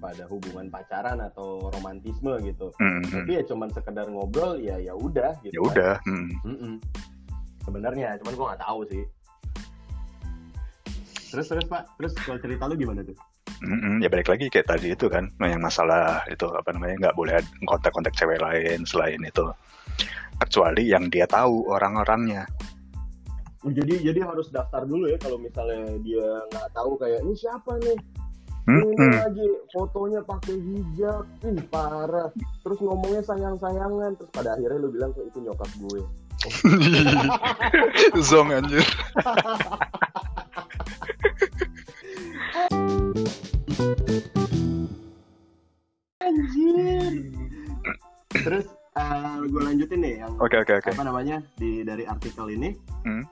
Speaker 1: pada hubungan pacaran atau romantisme gitu
Speaker 2: hmm, hmm.
Speaker 1: tapi ya cuman sekedar ngobrol ya ya udah gitu
Speaker 2: ya udah hmm.
Speaker 1: kan. Mm-mm. Sebenarnya cuman gue nggak tahu sih. Terus terus pak. Terus kalau cerita lu gimana tuh?
Speaker 2: Mm-mm, ya balik lagi kayak tadi itu kan nah, yang masalah itu apa namanya nggak boleh kontak-kontak cewek lain selain itu. Kecuali yang dia tahu orang-orangnya.
Speaker 1: Oh, jadi jadi harus daftar dulu ya kalau misalnya dia nggak tahu kayak ini siapa nih? Ini
Speaker 2: Mm-mm.
Speaker 1: lagi fotonya pakai hijab. Ih parah. Terus ngomongnya sayang sayangan terus pada akhirnya lu bilang kayak itu nyokap gue
Speaker 2: zong anjir
Speaker 1: anjir terus gue lanjutin nih yang
Speaker 2: oke oke oke
Speaker 1: apa namanya di dari artikel ini
Speaker 2: Hmm.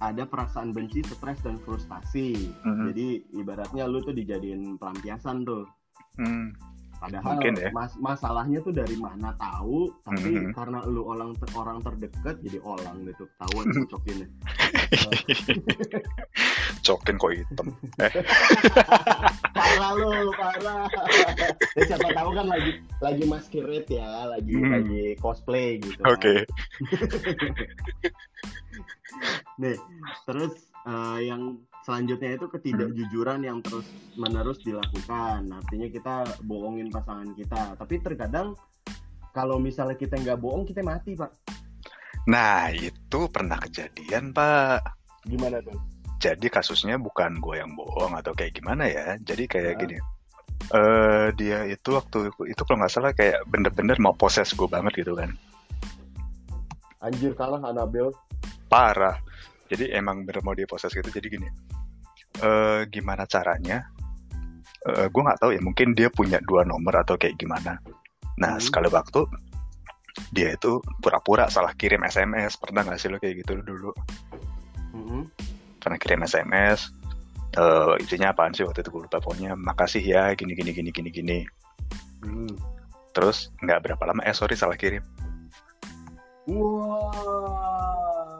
Speaker 1: ada perasaan benci, stres dan frustasi.
Speaker 2: Mhm.
Speaker 1: Jadi ibaratnya lu tuh dijadiin pelampiasan tuh.
Speaker 2: Hmm,
Speaker 1: Padahal
Speaker 2: Mungkin ya.
Speaker 1: mas masalahnya tuh dari mana tahu, tapi
Speaker 2: Mhm.
Speaker 1: karena lu orang ter- orang terdekat jadi orang gitu, ketahuan cocokinnya.
Speaker 2: cokin kok hitam
Speaker 1: parah lu, parah. ya, siapa tahu kan lagi lagi masquerade ya, lagi
Speaker 2: Hmm.
Speaker 1: lagi cosplay gitu. kan.
Speaker 2: oke
Speaker 1: Nih, terus eh, yang selanjutnya itu ketidakjujuran yang terus menerus dilakukan. Artinya kita bohongin pasangan kita. Tapi terkadang kalau misalnya kita nggak bohong, kita mati, Pak.
Speaker 2: nah itu pernah kejadian pak
Speaker 1: Gimana tuh?
Speaker 2: jadi kasusnya bukan gue yang bohong atau kayak gimana ya jadi kayak
Speaker 1: Ya.
Speaker 2: gini eh dia itu waktu itu kalau nggak salah kayak bener-bener mau poses gue banget gitu kan
Speaker 1: Anjir kalah Anabel.
Speaker 2: parah jadi emang bener mau dia proses gitu jadi gini eh gimana caranya? Eh gue nggak tahu ya mungkin dia punya dua nomor atau kayak gimana. Nah
Speaker 1: Hmm.
Speaker 2: sekali waktu dia itu pura-pura salah kirim SMS pernah nggak sih lo kayak gitu dulu?
Speaker 1: Mhm.
Speaker 2: pernah kirim SMS eh isinya apaan sih waktu itu? Gue lupa pokoknya makasih ya gini gini gini gini gini.
Speaker 1: Hmm.
Speaker 2: terus nggak berapa lama eh sorry salah kirim.
Speaker 1: Wah,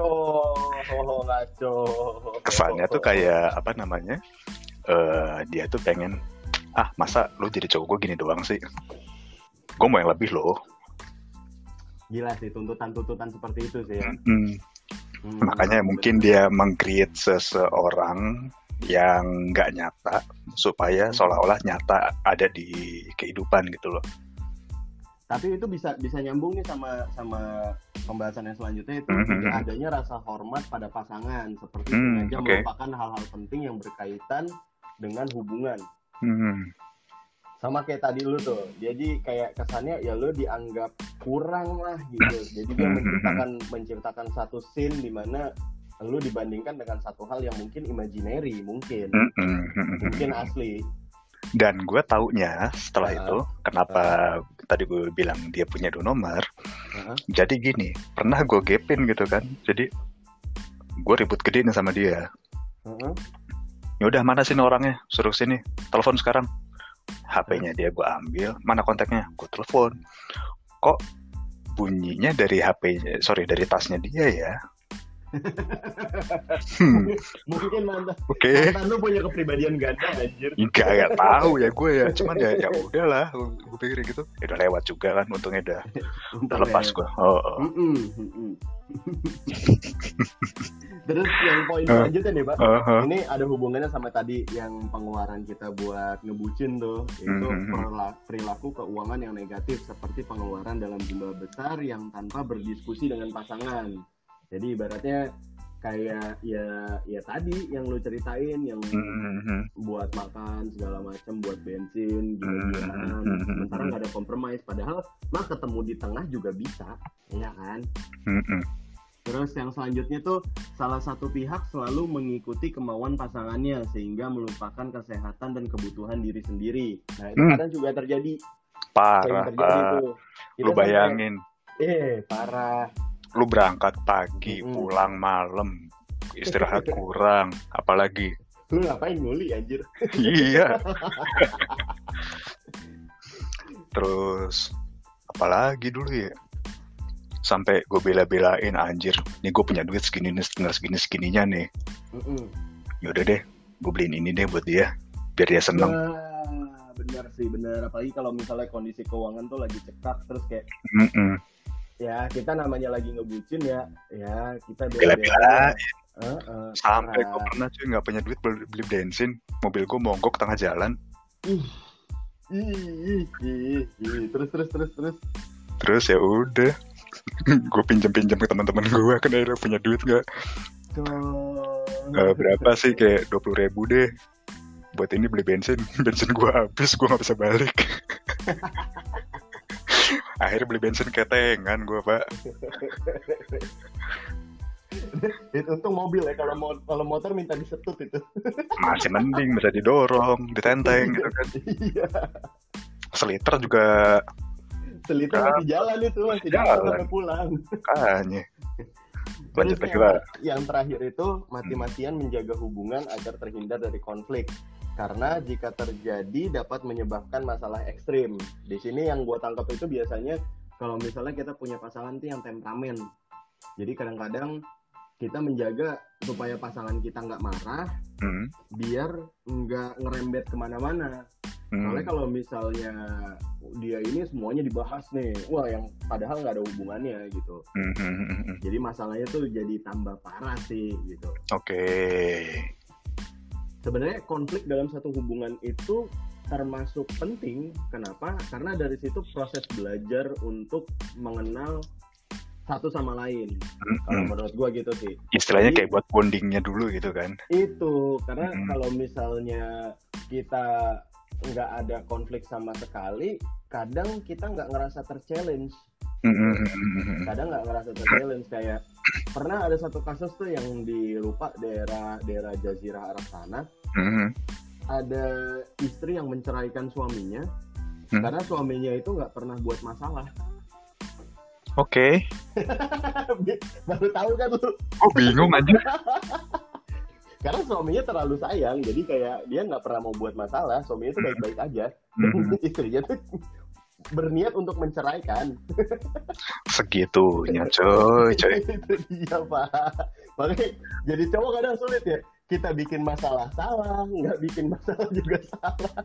Speaker 1: ngaco, ngaco.
Speaker 2: kesannya tuh kayak apa namanya eh dia tuh pengen ah masa lu jadi cowok gue gini doang sih gue mau yang lebih loh
Speaker 1: Gila sih tuntutan-tuntutan seperti itu sih ya.
Speaker 2: Hmm,
Speaker 1: Hmm,
Speaker 2: makanya
Speaker 1: bener.
Speaker 2: mungkin dia meng-create seseorang yang nggak nyata supaya seolah-olah nyata ada di kehidupan gitu loh
Speaker 1: tapi itu bisa bisa nyambung nih sama sama pembahasan yang selanjutnya itu
Speaker 2: Mhm.
Speaker 1: tidak adanya rasa hormat pada pasangan seperti
Speaker 2: Hmm,
Speaker 1: sengaja
Speaker 2: oke.
Speaker 1: melupakan hal-hal penting yang berkaitan dengan hubungan
Speaker 2: Hmm.
Speaker 1: sama kayak tadi lu tuh jadi kayak kesannya ya lu dianggap kurang lah gitu jadi dia
Speaker 2: Hmm.
Speaker 1: menciptakan menciptakan satu scene di mana lu dibandingkan dengan satu hal yang mungkin imaginary mungkin
Speaker 2: Hmm, hmm, hmm, hmm.
Speaker 1: mungkin asli
Speaker 2: Dan gue taunya setelah
Speaker 1: Ah.
Speaker 2: itu kenapa tadi gue bilang dia punya dua nomor.
Speaker 1: Heeh.
Speaker 2: Jadi gini, pernah gue gapin gitu kan. Jadi gue ribut gede nih sama dia.
Speaker 1: Heeh.
Speaker 2: Ya udah mana sih orangnya? Suruh sini. Telepon sekarang. HP-nya dia gue ambil. Mana kontaknya? Gue telepon. Kok bunyinya dari HP, sorry dari tasnya dia ya? Hmm,
Speaker 1: mungkin mantan
Speaker 2: Oke.
Speaker 1: mantan lu punya kepribadian ganda anjir
Speaker 2: Enggak, enggak tahu ya gue ya. Cuman ya ya udahlah, gue pikir gitu. Ya udah lewat juga kan, untungnya udah, udah lepas gue. Oh, oh.
Speaker 1: Mm-mm, mm-mm. Terus yang poin
Speaker 2: Eh.
Speaker 1: selanjutnya nih, Pak.
Speaker 2: Oh, oh.
Speaker 1: Ini ada hubungannya sama tadi yang pengeluaran kita buat ngebucin tuh,
Speaker 2: Mhm.
Speaker 1: perla- perilaku keuangan yang negatif seperti pengeluaran dalam jumlah besar yang tanpa berdiskusi dengan pasangan. Jadi ibaratnya kayak ya ya tadi yang lu ceritain yang
Speaker 2: Mhm.
Speaker 1: buat makan segala macam buat bensin gila-gilaan
Speaker 2: Mhm.
Speaker 1: sementara nggak ada compromise padahal mah ketemu di tengah juga bisa ya kan
Speaker 2: Mhm.
Speaker 1: terus yang selanjutnya tuh salah satu pihak selalu mengikuti kemauan pasangannya sehingga melupakan kesehatan dan kebutuhan diri sendiri nah itu
Speaker 2: Hmm.
Speaker 1: kadang juga terjadi
Speaker 2: Parah,
Speaker 1: terjadi
Speaker 2: Pak.
Speaker 1: tuh Kita
Speaker 2: Lu
Speaker 1: sampai,
Speaker 2: bayangin,
Speaker 1: eh parah
Speaker 2: lu berangkat pagi,
Speaker 1: Mm-mm.
Speaker 2: pulang malam, istirahat kurang, apalagi.
Speaker 1: lu ngapain nguli anjir
Speaker 2: iya. Terus apalagi dulu ya? Sampai gue bela-belain anjir. Nih gue punya duit segini nih, tinggal segini segininya nih.
Speaker 1: Mm-mm.
Speaker 2: Yaudah deh, gue beliin ini deh buat dia, biar dia seneng.
Speaker 1: Nah, benar sih benar apalagi kalau misalnya kondisi keuangan tuh lagi cekak terus kayak
Speaker 2: Mm-mm.
Speaker 1: Ya kita namanya lagi ngebucin ya ya kita
Speaker 2: Bela-belain.
Speaker 1: Heeh,
Speaker 2: Sampai gue
Speaker 1: parah.
Speaker 2: pernah cuy nggak punya duit beli, beli bensin, mobil gue mogok tengah jalan.
Speaker 1: ih ih ih, ih. terus terus terus terus
Speaker 2: Terus ya udah, gue pinjam-pinjam ke teman-teman gue kan akhirnya punya duit nggak?
Speaker 1: Tuh.
Speaker 2: Eh, berapa sih kayak dua puluh ribu deh buat ini beli bensin bensin gua habis gua nggak bisa balik akhirnya beli bensin ketengan gua pak.
Speaker 1: Itu untung mobil ya kalau kalau motor minta disetut itu.
Speaker 2: Masih mending bisa didorong ditenteng gitu kan.
Speaker 1: Iya.
Speaker 2: Seliter juga
Speaker 1: seliter masih jalan itu masih jalan
Speaker 2: Jalan.
Speaker 1: sampai pulang.
Speaker 2: Kayaknya lanjut
Speaker 1: Terus yang, yang terakhir itu mati-matian menjaga hubungan agar terhindar dari konflik. Karena jika terjadi dapat menyebabkan masalah ekstrim. Di sini yang gue tangkap itu biasanya kalau misalnya kita punya pasangan tuh yang temperamen. Jadi kadang-kadang kita menjaga supaya pasangan kita nggak marah,
Speaker 2: hmm.
Speaker 1: biar nggak ngerembet ke mana-mana.
Speaker 2: Hmm.
Speaker 1: Soalnya kalau misalnya dia ini semuanya dibahas nih, wah yang padahal nggak ada hubungannya gitu.
Speaker 2: Hmm, hmm, hmm, hmm.
Speaker 1: Jadi masalahnya tuh jadi tambah parah sih gitu.
Speaker 2: oke
Speaker 1: Sebenarnya konflik dalam satu hubungan itu termasuk penting. Kenapa? Karena dari situ proses belajar untuk mengenal satu sama lain.
Speaker 2: Hmm,
Speaker 1: Kalau
Speaker 2: hmm.
Speaker 1: menurut gua gitu sih.
Speaker 2: istilahnya
Speaker 1: Jadi-
Speaker 2: kayak buat bondingnya dulu gitu kan
Speaker 1: Itu karena
Speaker 2: Mm-mm.
Speaker 1: kalau misalnya kita nggak ada konflik sama sekali, kadang kita nggak ngerasa terchallenge.
Speaker 2: Hmm, hmm, hmm, hmm, hmm.
Speaker 1: kadang nggak ngerasa terchallenge kayak pernah ada satu kasus tuh yang di lupa daerah daerah Jazirah Arab sana.
Speaker 2: Hmm, hmm.
Speaker 1: ada istri yang menceraikan suaminya
Speaker 2: Hmm.
Speaker 1: karena suaminya itu nggak pernah buat masalah.
Speaker 2: Oke.
Speaker 1: Baru tahu kan lu?
Speaker 2: Oh bingung aja.
Speaker 1: Karena suaminya terlalu sayang jadi kayak dia nggak pernah mau buat masalah suaminya itu baik-baik aja.
Speaker 2: Hmm,
Speaker 1: istrinya tuh berniat untuk menceraikan.
Speaker 2: Segitunya coy coy
Speaker 1: itu dia pak. Makanya jadi cowok kadang sulit ya. Kita bikin masalah salah nggak bikin masalah juga salah.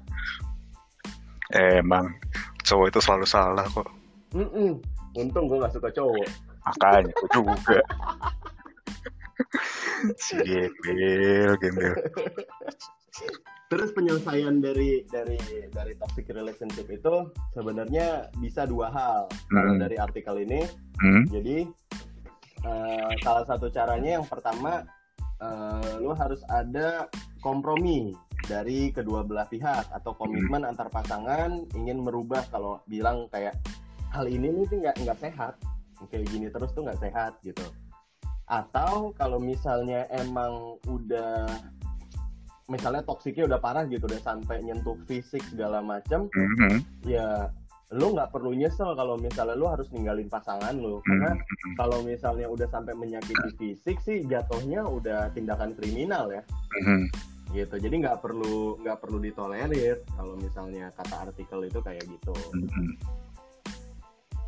Speaker 2: Emang cowok itu selalu salah kok.
Speaker 1: Mm-mm. untung gue nggak suka cowok.
Speaker 2: Makanya aku juga. Si gembel gembel
Speaker 1: terus penyelesaian dari dari dari toxic relationship itu sebenarnya bisa dua hal kalau
Speaker 2: Hmm.
Speaker 1: dari artikel ini
Speaker 2: hmm?
Speaker 1: jadi eh, salah satu caranya yang pertama eh, lu harus ada kompromi dari kedua belah pihak atau komitmen
Speaker 2: Hmm.
Speaker 1: antar pasangan ingin merubah kalau bilang kayak hal ini nih nggak nggak sehat kayak gini terus tuh nggak sehat gitu atau kalau misalnya emang udah misalnya toksiknya udah parah gitu udah sampai nyentuh fisik segala macam
Speaker 2: Mhm.
Speaker 1: ya lu nggak perlu nyesel kalau misalnya lu harus ninggalin pasangan lu karena
Speaker 2: Mhm.
Speaker 1: kalau misalnya udah sampai menyakiti fisik sih jatuhnya udah tindakan kriminal ya
Speaker 2: Mhm.
Speaker 1: gitu jadi nggak perlu nggak perlu ditolerir kalau misalnya kata artikel itu kayak gitu
Speaker 2: Mhm.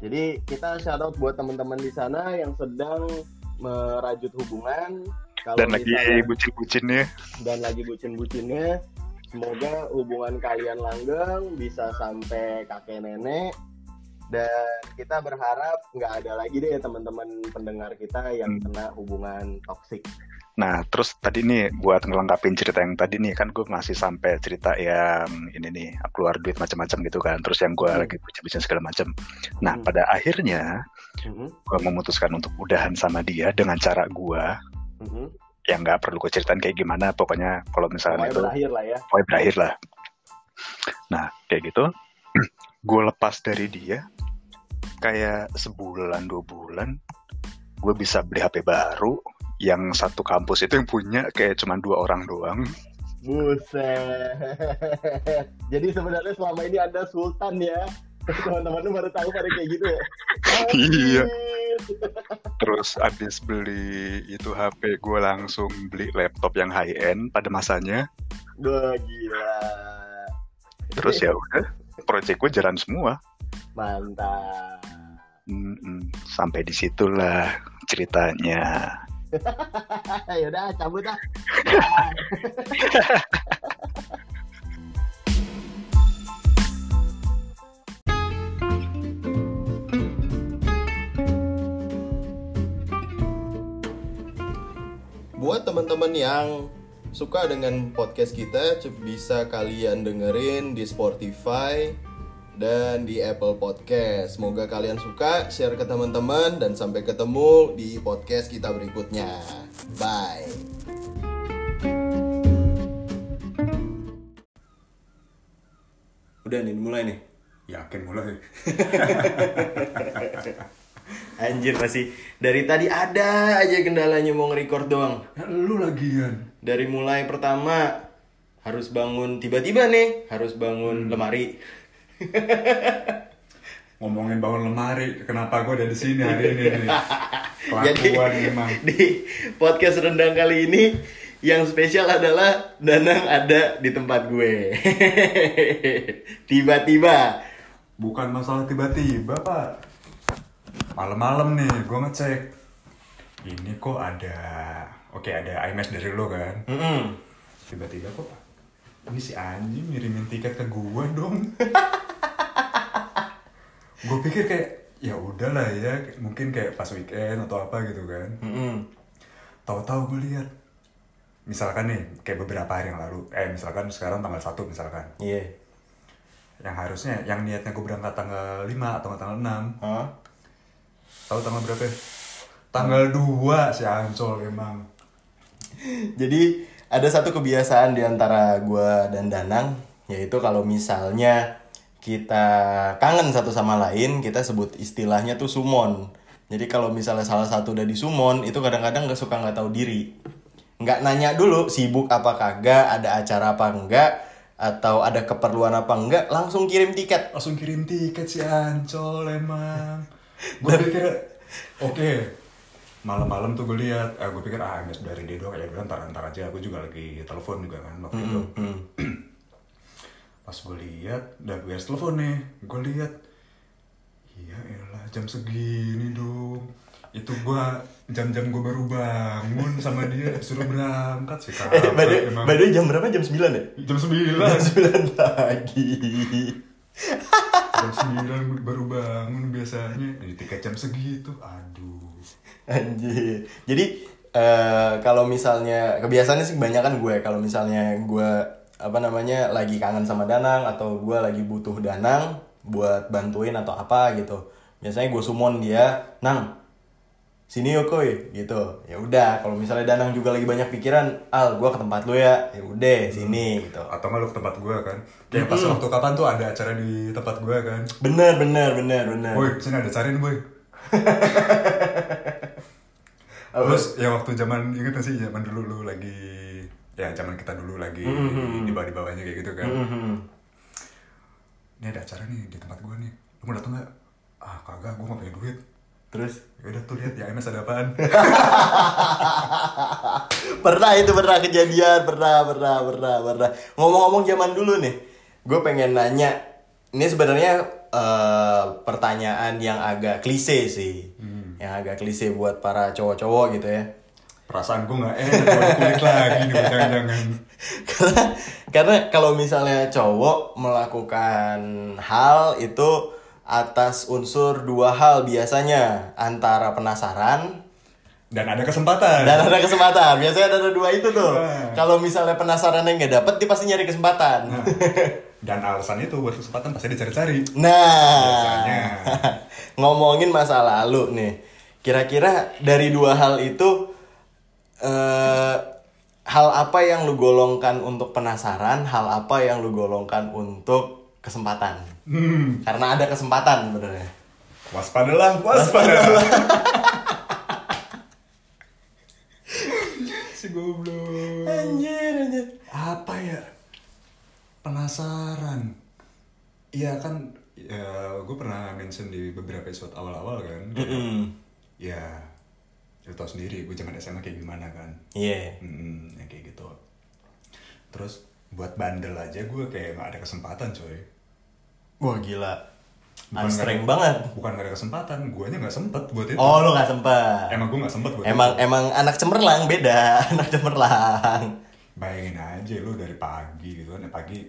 Speaker 1: jadi kita shout out buat teman-teman di sana yang sedang merajut hubungan kalau
Speaker 2: Dan lagi bucin-bucinnya.
Speaker 1: dan lagi bucin-bucinnya semoga hubungan kalian langgeng bisa sampai kakek nenek dan kita berharap nggak ada lagi deh teman-teman pendengar kita yang
Speaker 2: Hmm.
Speaker 1: kena hubungan toksik
Speaker 2: Nah, terus tadi nih buat ngelengkapin cerita yang tadi nih kan gue masih sampai cerita yang ini nih keluar duit macam-macam gitu kan. Terus yang gue
Speaker 1: Hmm.
Speaker 2: lagi bucin-bucin segala macam. Nah,
Speaker 1: Hmm.
Speaker 2: pada akhirnya
Speaker 1: Mhm,
Speaker 2: gue memutuskan untuk udahan sama dia dengan cara gue
Speaker 1: mhm.
Speaker 2: yang nggak perlu gue ceritain kayak gimana. Pokoknya kalau misalnya
Speaker 1: Pokoknya
Speaker 2: itu
Speaker 1: berakhir lah ya
Speaker 2: pokoknya berakhir lah. Nah, kayak gitu. gue lepas dari dia kayak sebulan dua bulan gue bisa beli HP baru yang satu kampus itu yang punya kayak cuma dua orang doang
Speaker 1: Buset. Jadi sebenarnya selama ini Anda sultan ya. Teman-teman lu baru tahu pada kayak gitu ya.
Speaker 2: Iya. Terus abis beli itu HP gue langsung beli laptop yang high end pada masanya
Speaker 1: Wah, gila.
Speaker 2: terus ya udah proyek gue jalan semua
Speaker 1: Mantap.
Speaker 2: Mm-mm, sampai di situlah ceritanya
Speaker 1: Yaudah, cabut ah. teman-teman yang suka dengan podcast kita, bisa kalian dengerin di Spotify dan di Apple Podcast. Semoga kalian suka, share ke teman-teman dan sampai ketemu di podcast kita berikutnya. Bye. Udah nih, mulai nih.
Speaker 3: Yakin mulai.
Speaker 1: Anjir masih dari tadi ada aja kendalanya mau nge-record doang.
Speaker 3: Ya, lu lagian.
Speaker 1: Dari mulai pertama harus bangun tiba-tiba nih, harus bangun lemari.
Speaker 3: Ngomongin bangun lemari, kenapa gue ada di sini hari ini nih?
Speaker 1: Jadi
Speaker 3: memang.
Speaker 1: di podcast rendang kali ini yang spesial adalah Danang ada di tempat gue. Tiba-tiba.
Speaker 3: Bukan masalah tiba-tiba, Pak. Malam-malam nih, gue ngecek. Ini kok ada... Oke, ada IMS dari lo kan? Tiba-tiba kok... Ini si anjing ngirimin tiket ke gue dong. gue pikir kayak ya udahlah ya mungkin kayak pas weekend atau apa gitu kan
Speaker 1: Mm-mm.
Speaker 3: tahu-tahu gue lihat misalkan nih kayak beberapa hari yang lalu eh misalkan sekarang tanggal 1 misalkan
Speaker 1: Iya.
Speaker 3: yang harusnya yang niatnya gue berangkat tanggal 5 atau tanggal 6
Speaker 1: Hah?
Speaker 3: Tahu tanggal berapa ya? tanggal 2 si Ancol emang
Speaker 1: Jadi ada satu kebiasaan di antara gua dan Danang yaitu kalau misalnya kita kangen satu sama lain, kita sebut istilahnya tuh sumon. Jadi kalau misalnya salah satu udah di sumon, itu kadang-kadang nggak suka nggak tahu diri. Nggak nanya dulu sibuk apa kagak, ada acara apa enggak, atau ada keperluan apa enggak, langsung kirim tiket.
Speaker 3: langsung kirim tiket si Ancol emang gue pikir oke malam-malam tuh gue lihat ah gue pikir ah MS dari dia doang ya udah ntar ntar aja gue juga lagi telepon juga kan waktu itu
Speaker 1: Hmm.
Speaker 3: pas gue lihat udah gue telepon nih gue lihat iya elah jam segini dong itu gue jam-jam gue baru bangun sama dia suruh berangkat sih
Speaker 1: Eh,
Speaker 3: emang
Speaker 1: by the way, jam berapa? Jam 9 ya?
Speaker 3: jam sembilan
Speaker 1: Jam 9 pagi.
Speaker 3: jam sembilan baru bangun biasanya tiket jam segitu aduh
Speaker 1: Anjir. Jadi eh, kalau misalnya kebiasaannya sih kebanyakan gue kalau misalnya gue apa namanya lagi kangen sama Danang atau gue lagi butuh Danang buat bantuin atau apa gitu. Biasanya gue summon dia, "Nang, sini yuk koy gitu. Ya udah kalau misalnya Danang juga lagi banyak pikiran al gua ke tempat lu ya. Ya udah sini gitu.
Speaker 2: Atau nggak lu ke tempat gue kan? Kayak pas waktu kapan tuh ada acara di tempat gue kan?
Speaker 1: Bener bener bener bener.
Speaker 2: Boy sini ada acara nih boy terus ya waktu zaman inget gak sih zaman dulu lu lagi ya zaman kita dulu lagi di bawah di bawahnya kayak gitu kan?
Speaker 1: Mhm.
Speaker 2: ini ada acara nih di tempat gue nih. Lu mau datang nggak? Ah kagak gue nggak punya duit
Speaker 1: terus
Speaker 2: ya udah tuh lihat ya MS ada apaan?
Speaker 1: Pernah itu pernah kejadian pernah pernah pernah pernah. Ngomong-ngomong zaman dulu nih gue pengen nanya ini sebenarnya eh, pertanyaan yang agak klise sih. Yang agak klise buat para cowok-cowok gitu ya.
Speaker 2: Perasaan gue nggak enak kulit lagi nih jangan-jangan.
Speaker 1: Karena karena kalau misalnya cowok melakukan hal itu atas unsur dua hal biasanya. Antara penasaran
Speaker 2: dan ada kesempatan.
Speaker 1: Dan ada kesempatan. Biasanya ada dua itu tuh.
Speaker 2: Nah.
Speaker 1: kalau misalnya penasaran yang nggak dapet dia pasti nyari kesempatan.
Speaker 2: Nah, dan alasan itu buat kesempatan pasti dicari-cari.
Speaker 1: Nah.
Speaker 2: Biasanya.
Speaker 1: ngomongin masa lalu nih. Kira-kira dari dua hal itu eh, hal apa yang lu golongkan untuk penasaran? Hal apa yang lu golongkan untuk kesempatan.
Speaker 2: Hmm,
Speaker 1: karena ada kesempatan sebenarnya.
Speaker 2: Waspadalah waspadalah. Si goblok.
Speaker 1: Anjir anjir.
Speaker 2: Apa ya? Penasaran. Iya kan ya gue pernah mention di beberapa episode awal-awal kan.
Speaker 1: Mm-mm.
Speaker 2: ya lu tau sendiri gue zaman SMA kayak gimana kan.
Speaker 1: Iya.
Speaker 2: Hmm, ya kayak gitu. Terus buat bandel aja gue kayak nggak ada kesempatan coy.
Speaker 1: Wah gila.
Speaker 2: Bukan
Speaker 1: anstreng banget.
Speaker 2: bukan gak ada kesempatan gue nya nggak sempet buat itu.
Speaker 1: Oh lu nggak sempet.
Speaker 2: Emang gue nggak sempet buat
Speaker 1: emang
Speaker 2: itu.
Speaker 1: emang anak cemerlang beda. Anak cemerlang.
Speaker 2: Bayangin aja lu dari pagi gitu kan ya pagi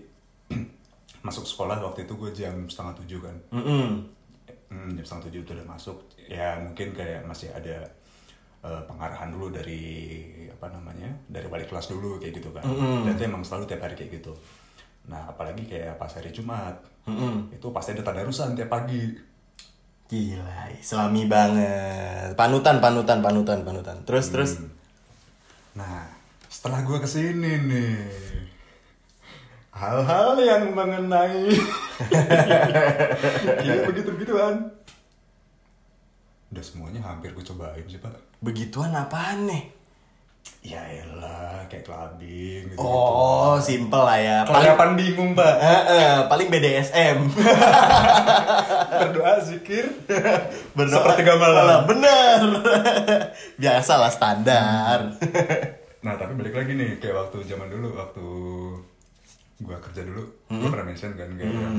Speaker 2: masuk sekolah waktu itu gue jam setengah tujuh kan.
Speaker 1: Mm-mm.
Speaker 2: Hmm, jam setengah tujuh itu udah masuk. Ya mungkin kayak masih ada eh, pengarahan dulu dari apa namanya dari wali kelas dulu kayak gitu kan
Speaker 1: Mm-mm.
Speaker 2: dan itu emang selalu tiap hari kayak gitu nah apalagi kayak pas hari Jumat
Speaker 1: Mm-mm.
Speaker 2: itu pasti ada tadarusan tiap pagi
Speaker 1: Gila, islami banget. Panutan, panutan, panutan, panutan. Terus, terus.
Speaker 2: Hmm. nah setelah gue ke sini nih hal-hal yang mengenai ya begitu begituan udah semuanya hampir gue cobain sih pak
Speaker 1: Begituan apaan nih?
Speaker 2: Ya elah, kayak clubbing gitu.
Speaker 1: Oh, simple lah ya. Paling,
Speaker 2: Kelayapan bingung, Pak.
Speaker 1: Eh, eh, paling BDSM.
Speaker 2: Berdoa, zikir.
Speaker 1: Berdoa-
Speaker 2: Sepertiga malam.
Speaker 1: Bener. Biasalah standar.
Speaker 2: Nah, tapi balik lagi nih, kayak waktu zaman dulu, waktu gua kerja dulu, gua pernah mention kan, kayak yang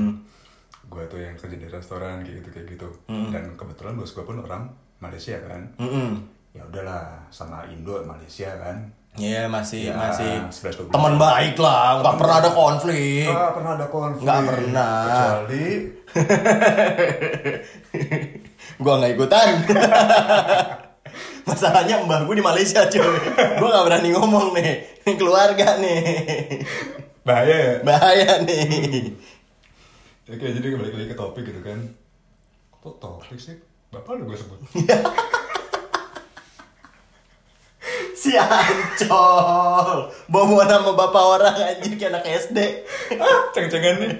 Speaker 2: gua tuh yang kerja di restoran, kayak gitu, kayak gitu. Dan kebetulan bos gua pun orang Malaysia kan.
Speaker 1: Mm-mm.
Speaker 2: Ya udahlah, sama Indo, Malaysia kan.
Speaker 1: Iya, masih
Speaker 2: Ya,
Speaker 1: masih teman baik lah, nggak pernah ada konflik.
Speaker 2: Nggak pernah ada konflik.
Speaker 1: Nggak pernah.
Speaker 2: Kecuali
Speaker 1: Gua nggak ikutan. Masalahnya mbah gue di Malaysia cuy. Gua nggak berani ngomong nih. Ini keluarga nih.
Speaker 2: bahaya ya.
Speaker 1: Bahaya nih.
Speaker 2: Oke, jadi balik lagi ke topik gitu kan. Kok topik sih? Bapak lu gue sebut.
Speaker 1: Si Ancol. Bawa nama bapak orang anjir kayak anak SD.
Speaker 2: Ceng-cengan nih.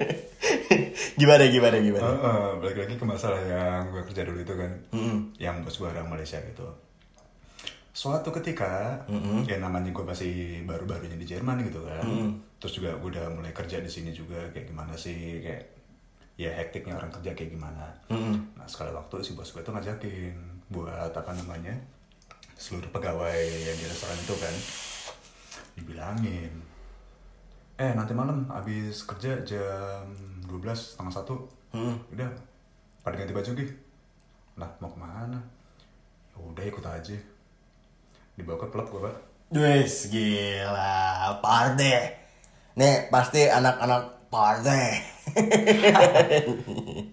Speaker 1: gimana gimana gimana?
Speaker 2: Heeh, balik lagi ke masalah yang gue kerja dulu itu kan.
Speaker 1: Mm-mm.
Speaker 2: Yang bos gue orang Malaysia gitu. Suatu ketika, ya namanya gue masih baru-barunya di Jerman gitu kan. Terus juga gue udah mulai kerja di sini juga kayak gimana sih kayak ya hektiknya orang kerja kayak gimana.
Speaker 1: Mm-mm.
Speaker 2: Nah sekali waktu si bos gue tuh ngajakin buat apa namanya seluruh pegawai yang di restoran itu kan dibilangin eh nanti malam habis kerja jam 12 setengah satu
Speaker 1: Mm.
Speaker 2: udah pada ganti baju gih lah mau ke mana ya udah ikut aja dibawa ke klub gue pak
Speaker 1: Wes gila, party. Nih pasti anak-anak party.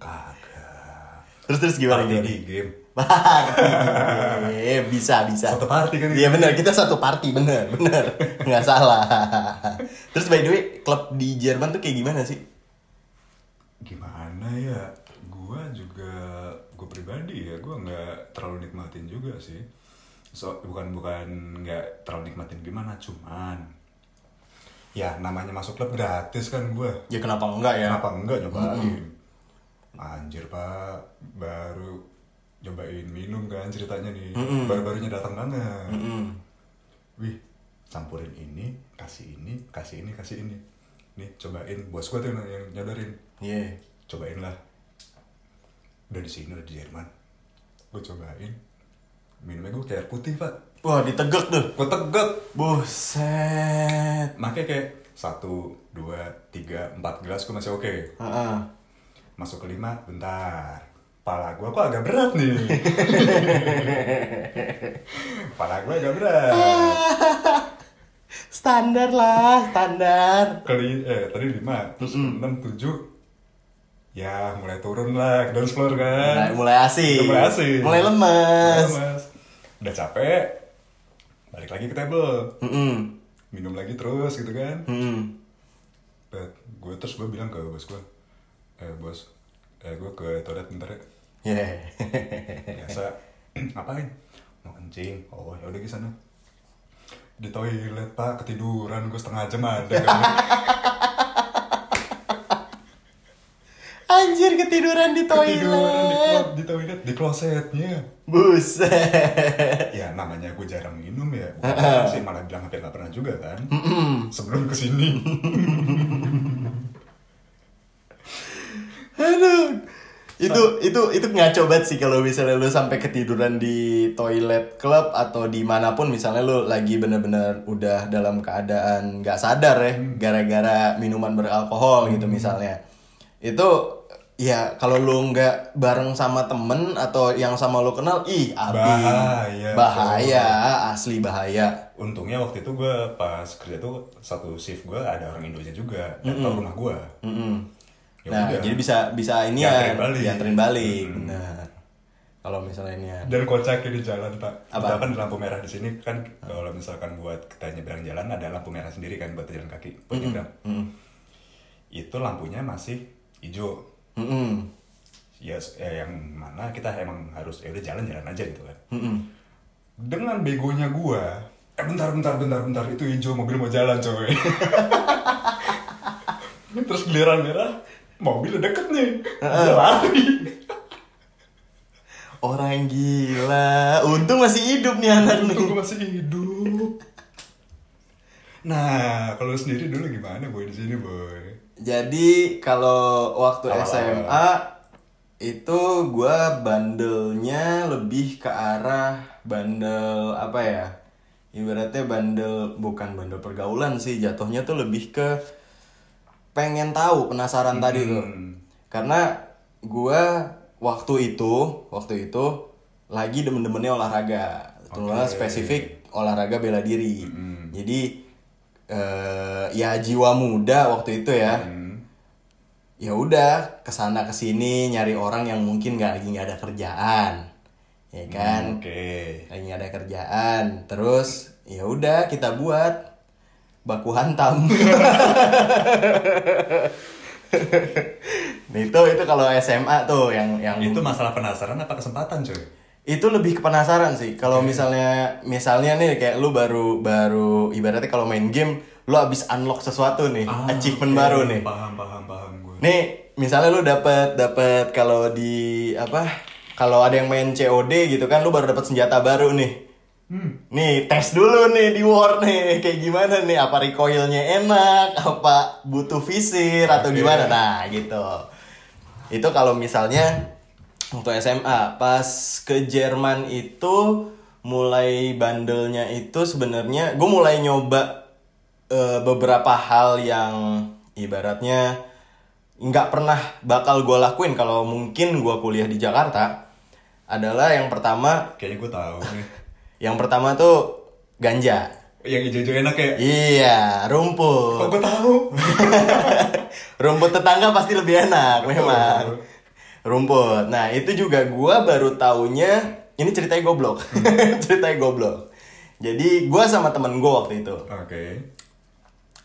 Speaker 2: kagak
Speaker 1: terus terus gimana
Speaker 2: party
Speaker 1: gimana?
Speaker 2: di game.
Speaker 1: bisa bisa.
Speaker 2: Satu party kan
Speaker 1: Iya
Speaker 2: itu.
Speaker 1: benar, kita satu party bener bener. Nggak salah. Terus by the way, klub di Jerman tuh kayak gimana sih?
Speaker 2: gimana ya gue juga gue pribadi ya gue nggak terlalu nikmatin juga sih so bukan bukan nggak terlalu nikmatin gimana cuman ya namanya masuk klub gratis kan gue
Speaker 1: Ya kenapa enggak ya?
Speaker 2: kenapa enggak nyobain anjir pak baru nyobain minum kan ceritanya nih. Baru-barunya datang banget.
Speaker 1: Mm-mm.
Speaker 2: wih campurin ini kasih ini kasih ini kasih ini. Nih cobain. Bos gue tuh yang nyodorin.
Speaker 1: Iya.
Speaker 2: cobain lah. Udah di sini udah di Jerman. Gue cobain. Minumnya gue kayak air putih pak.
Speaker 1: Wah, ditegak tuh.
Speaker 2: gue tegak.
Speaker 1: Buset.
Speaker 2: makanya kayak satu dua tiga empat gelas gue masih oke.
Speaker 1: Heeh.
Speaker 2: masuk ke lima bentar pala gue kok agak berat nih pala gue agak berat
Speaker 1: Standar lah, standar.
Speaker 2: kali eh tadi lima terus enam tujuh ya mulai turun lah ke dance floor
Speaker 1: Mulai,
Speaker 2: kan
Speaker 1: mulai asik.
Speaker 2: Udah mulai asik
Speaker 1: Mulai lemes.
Speaker 2: Lemes. udah capek balik lagi ke table
Speaker 1: Mm-mm.
Speaker 2: minum lagi terus gitu kan
Speaker 1: Mm-mm.
Speaker 2: Bet, gue terus gue bilang ke bos gue eh bos eh gue ke toilet bentar ya.
Speaker 1: Yeah.
Speaker 2: biasa. Ngapain? Mau kencing. Oh ya udah sana di toilet pak. Ketiduran. Gue setengah jam ada kan?
Speaker 1: Anjir ketiduran di
Speaker 2: ketiduran di,
Speaker 1: toilet.
Speaker 2: di toilet di klosetnya.
Speaker 1: Buset.
Speaker 2: ya namanya gue jarang minum ya. Bukan sih malah bilang hampir gak pernah juga kan? Sebelum ke sini
Speaker 1: Aduh. Itu itu itu ngaco banget sih kalau misalnya lu sampai ketiduran di toilet klub atau di mana pun misalnya lu lagi bener-bener udah dalam keadaan nggak sadar ya gara-gara minuman beralkohol gitu misalnya. Itu ya kalau lu nggak bareng sama temen atau yang sama lu kenal ih abi.
Speaker 2: Bahaya,
Speaker 1: bahaya asli bahaya.
Speaker 2: Untungnya waktu itu gue pas kerja tuh satu shift gue ada orang Indonesia juga datang rumah gue
Speaker 1: Mm-mm.
Speaker 2: Ya
Speaker 1: nah
Speaker 2: udah.
Speaker 1: jadi bisa bisa ini ya
Speaker 2: balik.
Speaker 1: dianterin balik benar kalau misalnya ini ya
Speaker 2: dan kocaknya di jalan pak
Speaker 1: Apa?
Speaker 2: kan lampu merah di sini kan kalau misalkan buat kita nyebrang jalan ada lampu merah sendiri kan buat jalan kaki buat nyebrang
Speaker 1: Mm-mm.
Speaker 2: itu lampunya masih hijau
Speaker 1: Mm-mm.
Speaker 2: ya eh, yang mana kita emang harus ya udah jalan-jalan aja gitu kan
Speaker 1: Mm-mm.
Speaker 2: dengan begonya gua eh bentar bentar bentar bentar itu hijau mobil mau jalan coy terus giliran merah mobil udah deket nih Dia lari
Speaker 1: Orang gila. Untung masih hidup nih anak nih.
Speaker 2: Untung masih hidup nah kalau sendiri dulu gimana boy di sini boy
Speaker 1: Jadi kalau waktu
Speaker 2: Awal-awal.
Speaker 1: SMA itu gua bandelnya lebih ke arah bandel apa ya? Ibaratnya bandel bukan bandel pergaulan sih, jatuhnya tuh lebih ke pengen tahu, penasaran tadi tuh.
Speaker 2: Hmm.
Speaker 1: Karena gua waktu itu, waktu itu lagi demen-demennya olahraga. Terutama
Speaker 2: Oke.
Speaker 1: spesifik olahraga bela diri.
Speaker 2: Mm-mm.
Speaker 1: Jadi eh, ya jiwa muda waktu itu ya.
Speaker 2: Hmm.
Speaker 1: Ya udah ke sana ke sini nyari orang yang mungkin nggak lagi nggak ada kerjaan, ya kan?
Speaker 2: oke
Speaker 1: Lagi nggak ada kerjaan. Terus ya udah kita buat baku hantam. Nah, itu itu kalau SMA tuh yang yang
Speaker 2: itu masalah penasaran apa kesempatan coy
Speaker 1: itu lebih ke penasaran sih. Kalau misalnya misalnya nih kayak lu baru baru ibaratnya kalau main game lu abis unlock sesuatu nih achievement
Speaker 2: oke.
Speaker 1: baru nih.
Speaker 2: Paham paham paham gue
Speaker 1: nih misalnya lu dapat dapat kalau di apa kalau ada yang main COD gitu kan lu baru dapat senjata baru nih
Speaker 2: hmm.
Speaker 1: Nih, tes dulu nih di war nih. Kayak gimana nih? Apa recoilnya enak? Apa butuh visir atau
Speaker 2: Oke.
Speaker 1: gimana? Nah, gitu. Itu kalau misalnya waktu SMA, pas ke Jerman itu mulai bandelnya itu sebenarnya gue mulai nyoba eh, beberapa hal yang ibaratnya nggak pernah bakal gue lakuin kalau mungkin gue kuliah di Jakarta adalah yang pertama
Speaker 2: kayaknya gue tahu nih
Speaker 1: yang pertama tuh ganja.
Speaker 2: yang hijau-hijau enak ya
Speaker 1: Iya,
Speaker 2: kok
Speaker 1: rumput.
Speaker 2: gue tahu
Speaker 1: rumput tetangga pasti lebih enak memang. Rumput. Nah, itu juga gua baru taunya ini ceritanya goblok. ceritanya goblok. Jadi gua sama temen gua waktu itu.
Speaker 2: oke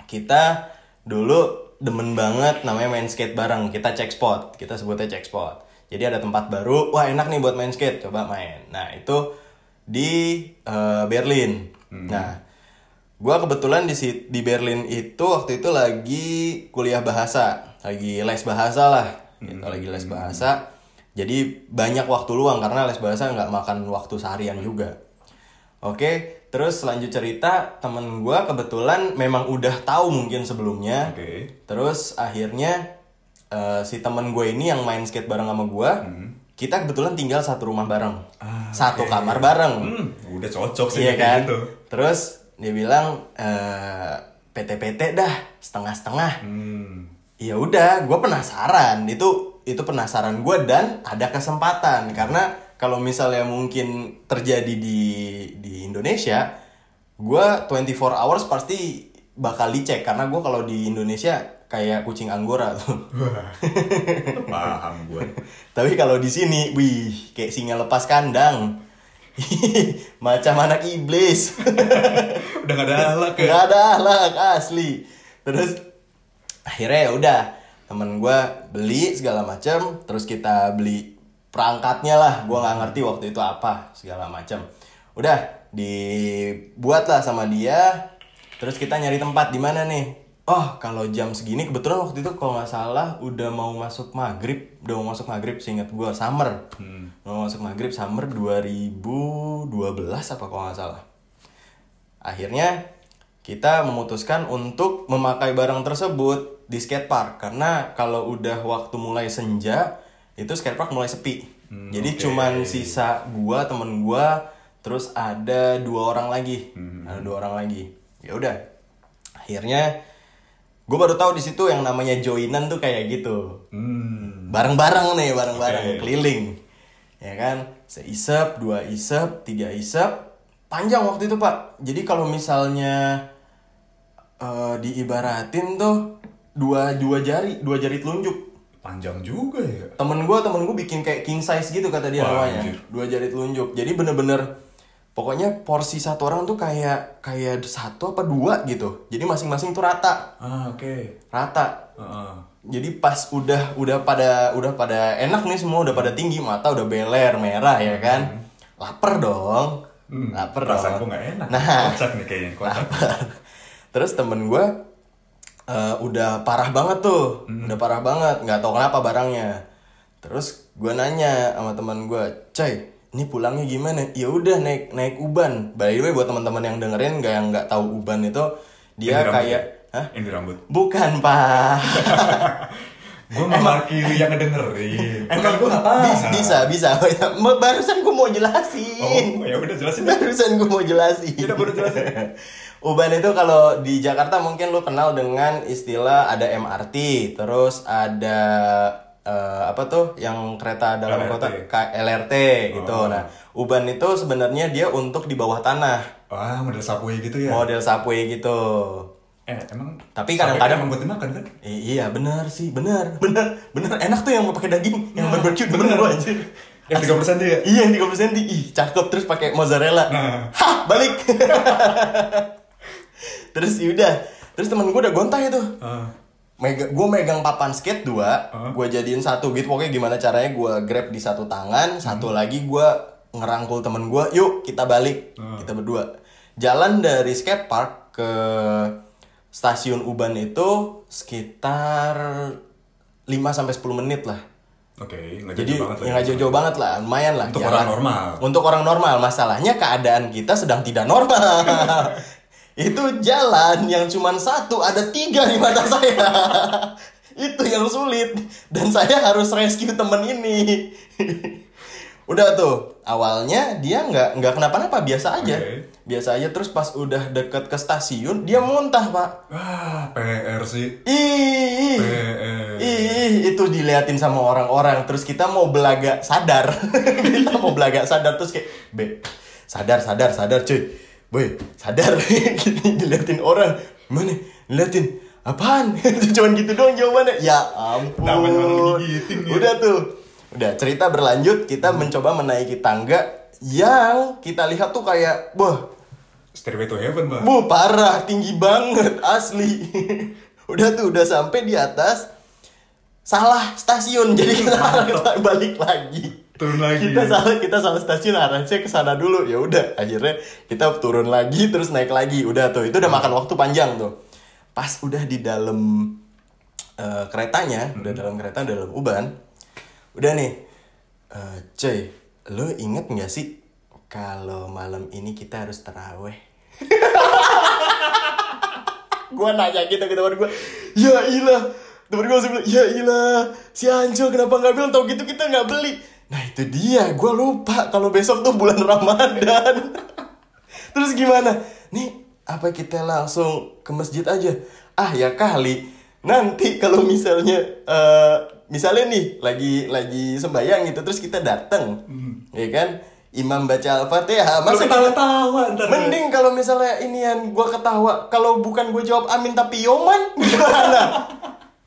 Speaker 1: Kita dulu demen banget namanya main skate bareng. Kita cek spot. Kita sebutnya cek spot. Jadi ada tempat baru, wah enak nih buat main skate, coba main. Nah itu di eh, Berlin. Nah, gua kebetulan di di Berlin itu waktu itu lagi kuliah bahasa, lagi les bahasa lah, gitu, lagi les bahasa. Jadi banyak waktu luang karena les bahasa nggak makan waktu seharian juga. Oke, terus lanjut cerita temen gua kebetulan memang udah tahu mungkin sebelumnya.
Speaker 2: Oke.
Speaker 1: Terus akhirnya eh, si temen gue ini yang main skate bareng sama gua, kita kebetulan tinggal satu rumah bareng,
Speaker 2: Ah,
Speaker 1: satu
Speaker 2: oke.
Speaker 1: kamar bareng.
Speaker 2: Hmm, udah cocok sih
Speaker 1: Iya kan?
Speaker 2: gitu.
Speaker 1: Terus dia bilang eh, PT-PT dah setengah-setengah.
Speaker 2: Hmm.
Speaker 1: Ya udah, gue penasaran. Itu itu penasaran gue dan ada kesempatan karena kalau misalnya mungkin terjadi di di Indonesia, gue 24 hours pasti bakal dicek karena gue kalau di Indonesia kayak kucing anggora tuh.
Speaker 2: Paham gue.
Speaker 1: Tapi kalau di sini, wih, kayak singa lepas kandang. Macam anak iblis.
Speaker 2: Udah gak ada alak ya?
Speaker 1: Gak ada ahlak asli. Terus akhirnya ya udah temen gue beli segala macam. Terus kita beli perangkatnya lah. Gue nggak ngerti waktu itu apa segala macam. Udah dibuat lah sama dia. Terus kita nyari tempat di mana nih? Oh kalau jam segini kebetulan waktu itu kalau nggak salah udah mau masuk maghrib, udah mau masuk maghrib seingat gue summer, mau masuk maghrib summer 2012 apa kalau nggak salah. Akhirnya kita memutuskan untuk memakai barang tersebut di skatepark karena kalau udah waktu mulai senja itu skatepark mulai sepi.
Speaker 2: Hmm,
Speaker 1: jadi
Speaker 2: oke.
Speaker 1: cuman sisa gua temen gua terus ada dua orang lagi. Ada dua orang lagi. Ya udah. Akhirnya gue baru tahu di situ yang namanya joinan tuh kayak gitu.
Speaker 2: Hmm.
Speaker 1: bareng-bareng nih bareng-bareng
Speaker 2: Oke.
Speaker 1: keliling. Ya kan? Seisep dua isep tiga isep. Panjang waktu itu pak. Jadi kalau misalnya eh, diibaratin tuh dua dua jari dua jari telunjuk.
Speaker 2: Panjang juga ya.
Speaker 1: temen gue temen gue bikin kayak king size gitu kata dia namanya. dua jari telunjuk. Jadi bener-bener pokoknya porsi satu orang tuh kayak kayak satu apa dua gitu. Jadi masing-masing tuh rata.
Speaker 2: Ah, oke.
Speaker 1: rata.
Speaker 2: Heeh.
Speaker 1: jadi pas udah udah pada udah pada enak nih semua udah pada tinggi mata udah beler merah ya kan? Lapar dong.
Speaker 2: Hmm,
Speaker 1: lapar
Speaker 2: perasaan
Speaker 1: dong.
Speaker 2: gue gak enak.
Speaker 1: nah.
Speaker 2: Kocak nih kayaknya, kocak.
Speaker 1: lapar. Terus temen gue eh, udah parah banget tuh.
Speaker 2: Hmm.
Speaker 1: udah parah banget. Nggak tahu kenapa barangnya. Terus gue nanya sama teman gue coy ini pulangnya gimana ya udah naik naik uban by the way buat teman-teman yang dengerin nggak yang nggak tahu uban itu dia
Speaker 2: rambut
Speaker 1: kayak
Speaker 2: ya?
Speaker 1: Hah?
Speaker 2: Ini rambut.
Speaker 1: bukan pak
Speaker 2: Gue mewakili yang ngedengerin. Bukan gue.
Speaker 1: Bis- bisa bisa barusan gue mau jelasin
Speaker 2: Oh, ya udah jelasin.
Speaker 1: barusan gue mau jelasin
Speaker 2: Ya udah, baru jelasin.
Speaker 1: Uban itu kalau di Jakarta mungkin lu kenal dengan istilah ada MRT terus ada eh, apa tuh yang kereta dalam
Speaker 2: LRT.
Speaker 1: kota K- LRT gitu
Speaker 2: Oh.
Speaker 1: nah Uban itu sebenarnya dia untuk di bawah tanah
Speaker 2: Wah, model subway gitu ya.
Speaker 1: model subway gitu
Speaker 2: Eh, emang
Speaker 1: Tapi kadang-kadang-
Speaker 2: emang buat dimakan kan?
Speaker 1: I- iya benar sih benar benar benar enak tuh yang mau pakai daging yang
Speaker 2: Nah,
Speaker 1: barbecue demen
Speaker 2: bener.
Speaker 1: gua anjir
Speaker 2: Yang 30 cm ya?
Speaker 1: Iya yang 30 cm Ih cakep terus pakai mozzarella
Speaker 2: Nah.
Speaker 1: Hah balik Terus yaudah Terus temen gue udah gontah itu
Speaker 2: Ah.
Speaker 1: Mega, gue megang papan skate dua
Speaker 2: Hah?
Speaker 1: Gue jadiin satu gitu Pokoknya gimana caranya gue grab di satu tangan Satu lagi gue ngerangkul temen gue Yuk kita balik
Speaker 2: Ah.
Speaker 1: Kita berdua Jalan dari skatepark ke stasiun Uban itu Sekitar 5-10 menit lah
Speaker 2: Oke, nggak
Speaker 1: jadi
Speaker 2: jauh banget lah
Speaker 1: ya nggak jauh-jauh banget lah, lumayan lah.
Speaker 2: Untuk
Speaker 1: jalan.
Speaker 2: orang normal.
Speaker 1: Untuk orang normal, masalahnya keadaan kita sedang tidak normal. itu jalan yang cuma satu, ada tiga di mata saya. itu yang sulit dan saya harus rescue temen ini. udah tuh, awalnya dia nggak nggak kenapa-napa, biasa aja,
Speaker 2: Oke.
Speaker 1: biasa aja. Terus pas udah deket ke stasiun, dia muntah pak.
Speaker 2: Wah, PR sih.
Speaker 1: Ih,
Speaker 2: PR.
Speaker 1: Ih, itu diliatin sama orang-orang. Terus kita mau belaga sadar. kita mau belaga sadar terus kayak, "Be, sadar, sadar, sadar, cuy. Boy, sadar." Gini diliatin orang. Mana? Liatin apaan? Cuman gitu doang jawabannya. Ya ampun.
Speaker 2: Namanya orang digigitin gitu.
Speaker 1: Udah tuh. Udah cerita berlanjut, kita mencoba menaiki tangga yang kita lihat tuh kayak, wah,
Speaker 2: Stairway to Heaven, Bang.
Speaker 1: Bu parah, tinggi banget, asli. udah tuh, udah sampai di atas. salah stasiun jadi kita balik lagi
Speaker 2: Turun lagi.
Speaker 1: kita salah kita salah stasiun arahnya ke sana dulu. Ya udah akhirnya kita turun lagi terus naik lagi. Udah tuh itu udah makan waktu panjang tuh. Pas udah di dalam eh, keretanya udah dalam kereta dalam uban udah nih eh cuy lo inget nggak sih kalau malam ini kita harus teraweh gue nanya gitu ke teman gue ya ilah. Temen gue langsung bilang ya ilah si Anjo kenapa nggak bilang? Tau gitu kita nggak beli nah itu dia. Gue lupa kalau besok tuh bulan Ramadan. Terus gimana? Nih apa kita langsung ke masjid aja? Ah ya kali. Nanti kalau misalnya eh misalnya nih lagi lagi sembahyang gitu terus kita datang ya kan? Imam baca al-fatihah masa kita-
Speaker 2: ketawa-tawa ntar.
Speaker 1: Mending kalau misalnya inian gua ketawa, kalau bukan gue jawab amin tapi yoman gimana?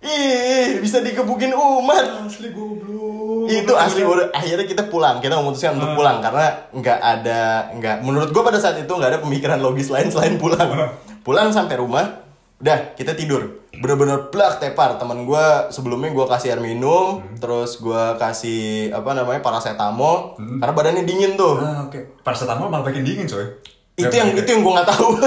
Speaker 1: Ih, bisa dikebukin umat.
Speaker 2: Asli goblok.
Speaker 1: Itu asli udah akhirnya kita pulang. Kita memutuskan untuk pulang karena nggak ada nggak menurut gua pada saat itu nggak ada pemikiran logis lain selain pulang. Pulang sampai rumah, udah kita tidur. Bener-bener plak tepar. Teman gua sebelumnya gua kasih air minum, terus gua kasih apa namanya paracetamol karena badannya dingin tuh
Speaker 2: Ah, oke. Paracetamol malah bikin dingin, coy.
Speaker 1: Itu yang itu yang gue nggak tahu.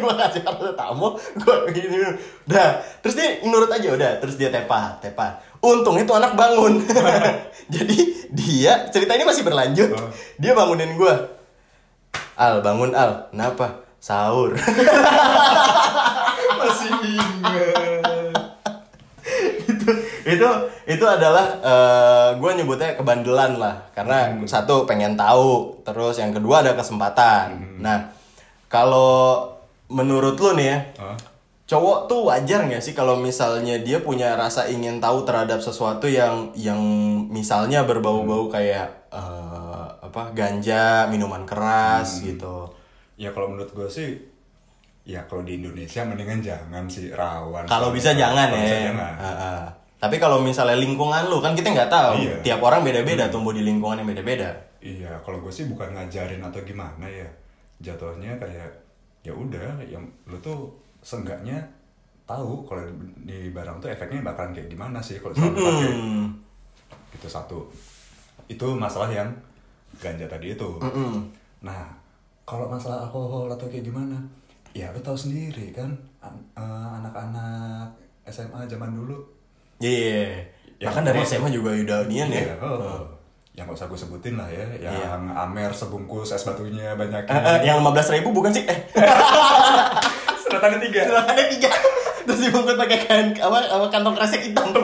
Speaker 1: Gue kasih kartu tamu. Gue gini. Udah. Terus dia nurut aja udah. Terus dia tepar tepar untung itu anak bangun. Jadi dia cerita ini masih berlanjut.
Speaker 2: Oh.
Speaker 1: dia bangunin gue al bangun al. Kenapa? Sahur.
Speaker 2: Masih ingat.
Speaker 1: itu itu itu adalah gue nyebutnya kebandelan lah. Karena satu pengen tahu. Terus yang kedua ada kesempatan. Nah kalau menurut lu nih ya
Speaker 2: Hah?
Speaker 1: cowok tuh wajar nggak sih kalau misalnya dia punya rasa ingin tahu terhadap sesuatu yang yang misalnya berbau-bau kayak eh, apa ganja minuman keras gitu?
Speaker 2: Ya kalau menurut gue sih ya kalau di Indonesia mendingan jangan sih rawan.
Speaker 1: kalau bisa jangan ya.
Speaker 2: bisa jangan.
Speaker 1: Ah. Tapi kalau misalnya lingkungan lu kan kita nggak tahu
Speaker 2: Iya.
Speaker 1: tiap orang beda-beda tumbuh di lingkungan yang beda-beda
Speaker 2: Iya, kalau gue sih bukan ngajarin atau gimana ya. Jatuhnya kayak ya udah, yang lu tuh seenggaknya tahu kalau di barang tuh efeknya bakalan kayak gimana sih kalau selalu pakai.
Speaker 1: Hmm.
Speaker 2: Itu satu. Itu masalah yang ganja tadi itu.
Speaker 1: Mm-mm.
Speaker 2: Nah, kalau masalah alkohol atau kayak gimana? Ya lu tahu sendiri kan an- eh, anak-anak SMA zaman dulu.
Speaker 1: Iya.
Speaker 2: Ya,
Speaker 1: Bahkan dari. SMA juga udah nian ya.
Speaker 2: Iya, oh. Yang gak usah gue sebutin lah ya, yang
Speaker 1: Iya.
Speaker 2: Amer sebungkus es batunya banyak.
Speaker 1: Eh, eh, yang 15 ribu bukan sih? Eh,
Speaker 2: Sedotannya tiga.
Speaker 1: ada tiga. Terus dibungkus pakai kain apa, apa kantong kresek hitam.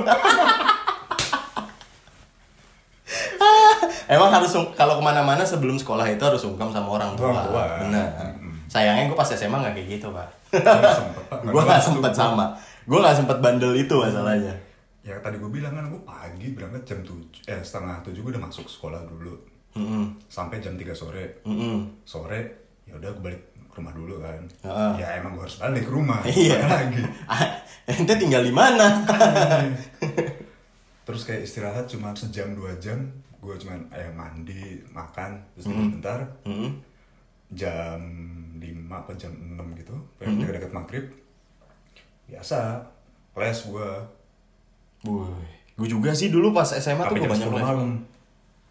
Speaker 1: Emang harus kalau ke mana-mana sebelum sekolah itu harus sungkem sama orang tua.
Speaker 2: Orang tua.
Speaker 1: Benar. Sayangnya gue pas SMA nggak kayak gitu pak. Gue
Speaker 2: dulu.
Speaker 1: sempet sama. Gue nggak sempet bandel itu masalahnya.
Speaker 2: Ya tadi gue bilang kan gue pagi berangkat jam tujuh, eh setengah tujuh gue udah masuk sekolah dulu
Speaker 1: Mm-mm.
Speaker 2: sampai jam 3 sore.
Speaker 1: Mm-mm.
Speaker 2: Sore ya udah gue balik ke rumah dulu kan.
Speaker 1: Heeh.
Speaker 2: Ya emang gue harus balik ke rumah.
Speaker 1: Iya.
Speaker 2: Lagi.
Speaker 1: Ente tinggal di mana?
Speaker 2: Terus kayak istirahat cuma sejam dua jam, gue cuma eh mandi, makan, terus tidur bentar.
Speaker 1: Mm-mm.
Speaker 2: Jam 5 apa jam 6 gitu, pengen deket-deket maghrib. Biasa, les gue.
Speaker 1: Gue juga sih dulu pas SMA tuh gue
Speaker 2: jam
Speaker 1: banyak
Speaker 2: 10
Speaker 1: les.
Speaker 2: malam.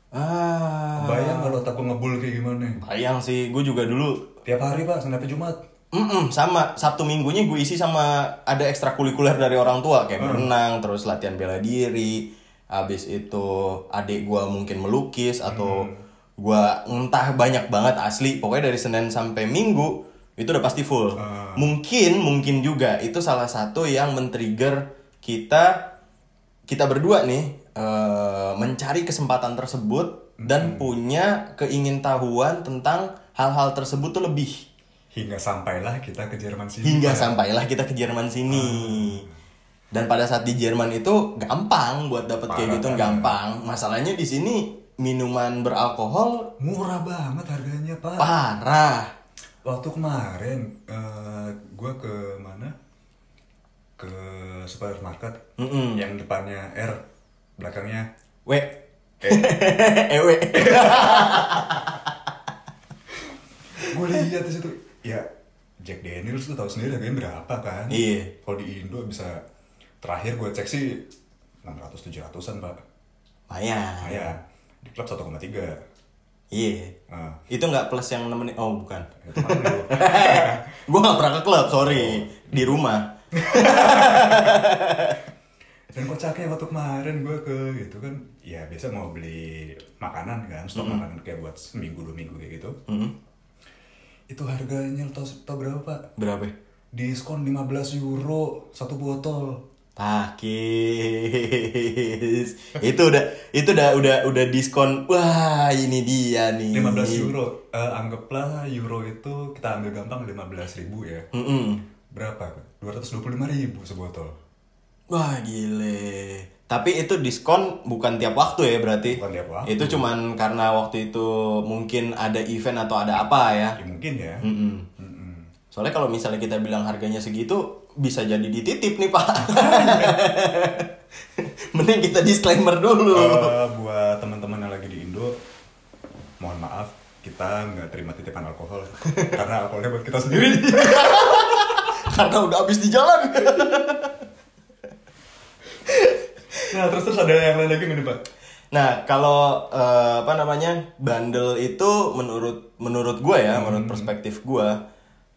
Speaker 1: Ah.
Speaker 2: Bayang kalau otak gue ngebul kayak gimana?
Speaker 1: Bayang sih, gue juga dulu
Speaker 2: Tiap hari pak, Senin sampai Jumat.
Speaker 1: Mm-mm, sama Sabtu minggunya gue isi sama ada ekstrakurikuler dari orang tua kayak berenang terus latihan bela diri habis itu adik gue mungkin melukis atau gue entah banyak banget asli pokoknya dari Senin sampai Minggu itu udah pasti full
Speaker 2: Ah.
Speaker 1: mungkin mungkin juga itu salah satu yang men-trigger kita kita berdua nih eh, mencari kesempatan tersebut dan punya keingintahuan tentang hal-hal tersebut tuh lebih
Speaker 2: Hingga sampailah kita ke Jerman sini.
Speaker 1: hingga
Speaker 2: Pak.
Speaker 1: sampailah kita ke Jerman sini. Dan pada saat di Jerman itu gampang buat dapet kayak gitu
Speaker 2: banget.
Speaker 1: gampang. Masalahnya di sini minuman beralkohol
Speaker 2: Murah banget harganya pak.
Speaker 1: parah.
Speaker 2: Waktu kemarin eh gue ke mana? Ke supermarket
Speaker 1: Mm-mm.
Speaker 2: yang depannya R, belakangnya
Speaker 1: We.
Speaker 2: E.
Speaker 1: Ewe.
Speaker 2: gue lihat di situ, ya Jack Daniels tuh tahu sendiri harganya berapa kan?
Speaker 1: Iya.
Speaker 2: Kalau di Indo bisa terakhir gue cek sih 600 700-an, Pak.
Speaker 1: Lumayan.
Speaker 2: Lumayan. Di klub 1,3.
Speaker 1: Iya.
Speaker 2: Nah,
Speaker 1: Itu nggak plus yang nemenin. Oh, bukan.
Speaker 2: kan.
Speaker 1: Gue nggak pernah ke klub, sorry. Di rumah.
Speaker 2: Dan kocaknya waktu kemarin gue ke gitu kan, ya biasa mau beli makanan kan, stok makanan kayak buat seminggu dua minggu kayak gitu.
Speaker 1: Hmm.
Speaker 2: Itu harganya tau, tau berapa pak?
Speaker 1: Berapa?
Speaker 2: Diskon 15 euro satu botol.
Speaker 1: Takis. itu udah itu udah udah udah diskon. Wah, ini dia nih.
Speaker 2: 15 euro. Eh, anggaplah euro itu kita ambil gampang 15 ribu ya.
Speaker 1: Mm-mm.
Speaker 2: Berapa? 225 ribu sebotol.
Speaker 1: Wah, gile. Tapi itu diskon bukan tiap waktu ya berarti?
Speaker 2: Bukan tiap waktu.
Speaker 1: Itu cuman karena waktu itu mungkin ada event atau ada apa ya?
Speaker 2: Ya mungkin ya.
Speaker 1: Mm-mm.
Speaker 2: Mm-mm.
Speaker 1: Soalnya kalau misalnya kita bilang harganya segitu, bisa jadi dititip nih pak. Mending kita disclaimer dulu.
Speaker 2: Eh, buat teman-teman yang lagi di Indo, mohon maaf kita nggak terima titipan alkohol karena alkoholnya buat kita sendiri.
Speaker 1: Karena udah habis di jalan.
Speaker 2: nah terus terus ada yang lain lagi nih pak.
Speaker 1: Nah, kalau eh, apa namanya bandel itu menurut menurut gue ya, menurut perspektif gue,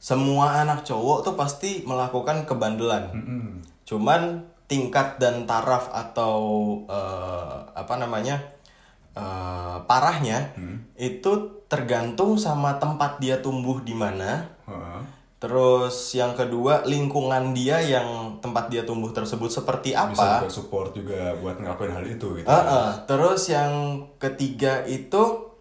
Speaker 1: semua anak cowok tuh pasti melakukan kebandelan.
Speaker 2: Mm-mm.
Speaker 1: Cuman tingkat dan taraf atau eh, apa namanya eh, parahnya itu tergantung sama tempat dia tumbuh di mana.
Speaker 2: Heeh.
Speaker 1: Terus yang kedua lingkungan dia yang tempat dia tumbuh tersebut seperti
Speaker 2: Bisa
Speaker 1: apa?
Speaker 2: juga support juga buat ngelakuin hal itu gitu.
Speaker 1: Heeh. Terus yang ketiga itu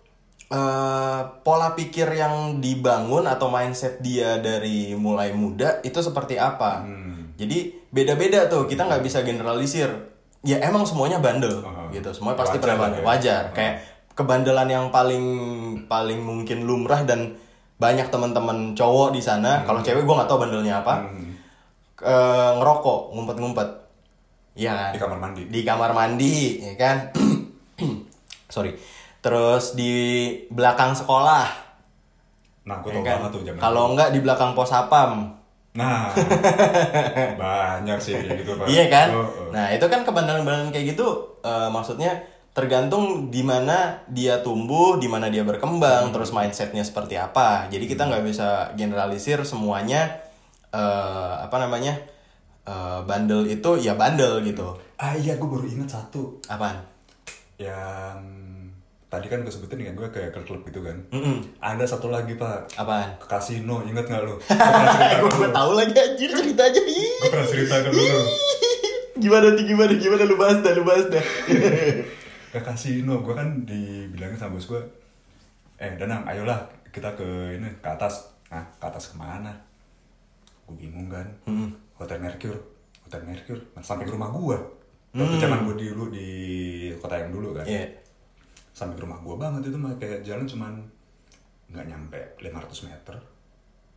Speaker 1: eh, pola pikir yang dibangun atau mindset dia dari mulai muda itu seperti apa?
Speaker 2: Hmm.
Speaker 1: Jadi beda-beda tuh kita nggak bisa generalisir. Ya emang semuanya bandel
Speaker 2: Aha.
Speaker 1: gitu. Semuanya pasti pernah bandel.
Speaker 2: ya.
Speaker 1: Wajar. Kayak kebandelan yang paling paling mungkin lumrah dan banyak teman-teman cowok di sana. Kalau cewek gue nggak tahu bandelnya apa.
Speaker 2: Hmm.
Speaker 1: Eh, ngerokok, ngumpet-ngumpet. Iya kan?
Speaker 2: Di kamar mandi.
Speaker 1: Di kamar mandi, ya kan? Sorry. Terus di belakang sekolah.
Speaker 2: Nah, gue
Speaker 1: ya
Speaker 2: tau
Speaker 1: kan?
Speaker 2: banget tuh zaman
Speaker 1: Kalau
Speaker 2: dulu.
Speaker 1: enggak di belakang pos sapam.
Speaker 2: Nah, banyak sih gitu pak.
Speaker 1: Iya kan?
Speaker 2: Oh, oh.
Speaker 1: Nah, itu kan kebandelan-kebandelan kayak gitu eh, maksudnya tergantung di mana dia tumbuh, di mana dia
Speaker 2: Hmm.
Speaker 1: berkembang, terus mindsetnya seperti apa. Jadi kita nggak bisa generalisir semuanya eh, apa namanya? eh, bandel itu ya bandel gitu.
Speaker 2: Ah iya, gue baru inget satu
Speaker 1: Apaan?
Speaker 2: yang tadi kan gue sebutin kan gue kayak klub gitu kan.
Speaker 1: Mm-mm.
Speaker 2: Ada satu lagi pak
Speaker 1: Apaan?
Speaker 2: ke kasino, inget nggak lu? Gue ke
Speaker 1: tahu lagi anjir cerita aja.
Speaker 2: Gue pernah cerita ke lu.
Speaker 1: gimana nih gimana gimana lu bahas dah lu bahas dah
Speaker 2: Ke kasino, gue kan dibilangin sama bos gue, eh Danang, ayolah kita ke ini ke atas. Nah, ke atas ke mana? Gue bingung kan. Hotel Mercure, Hotel Mercure, nah, sampai ke rumah gue. Waktu zaman gue dulu di kota yang dulu kan.
Speaker 1: Iya.
Speaker 2: sampai ke rumah gua banget itu mah kayak jalan cuman nggak nyampe 500 meter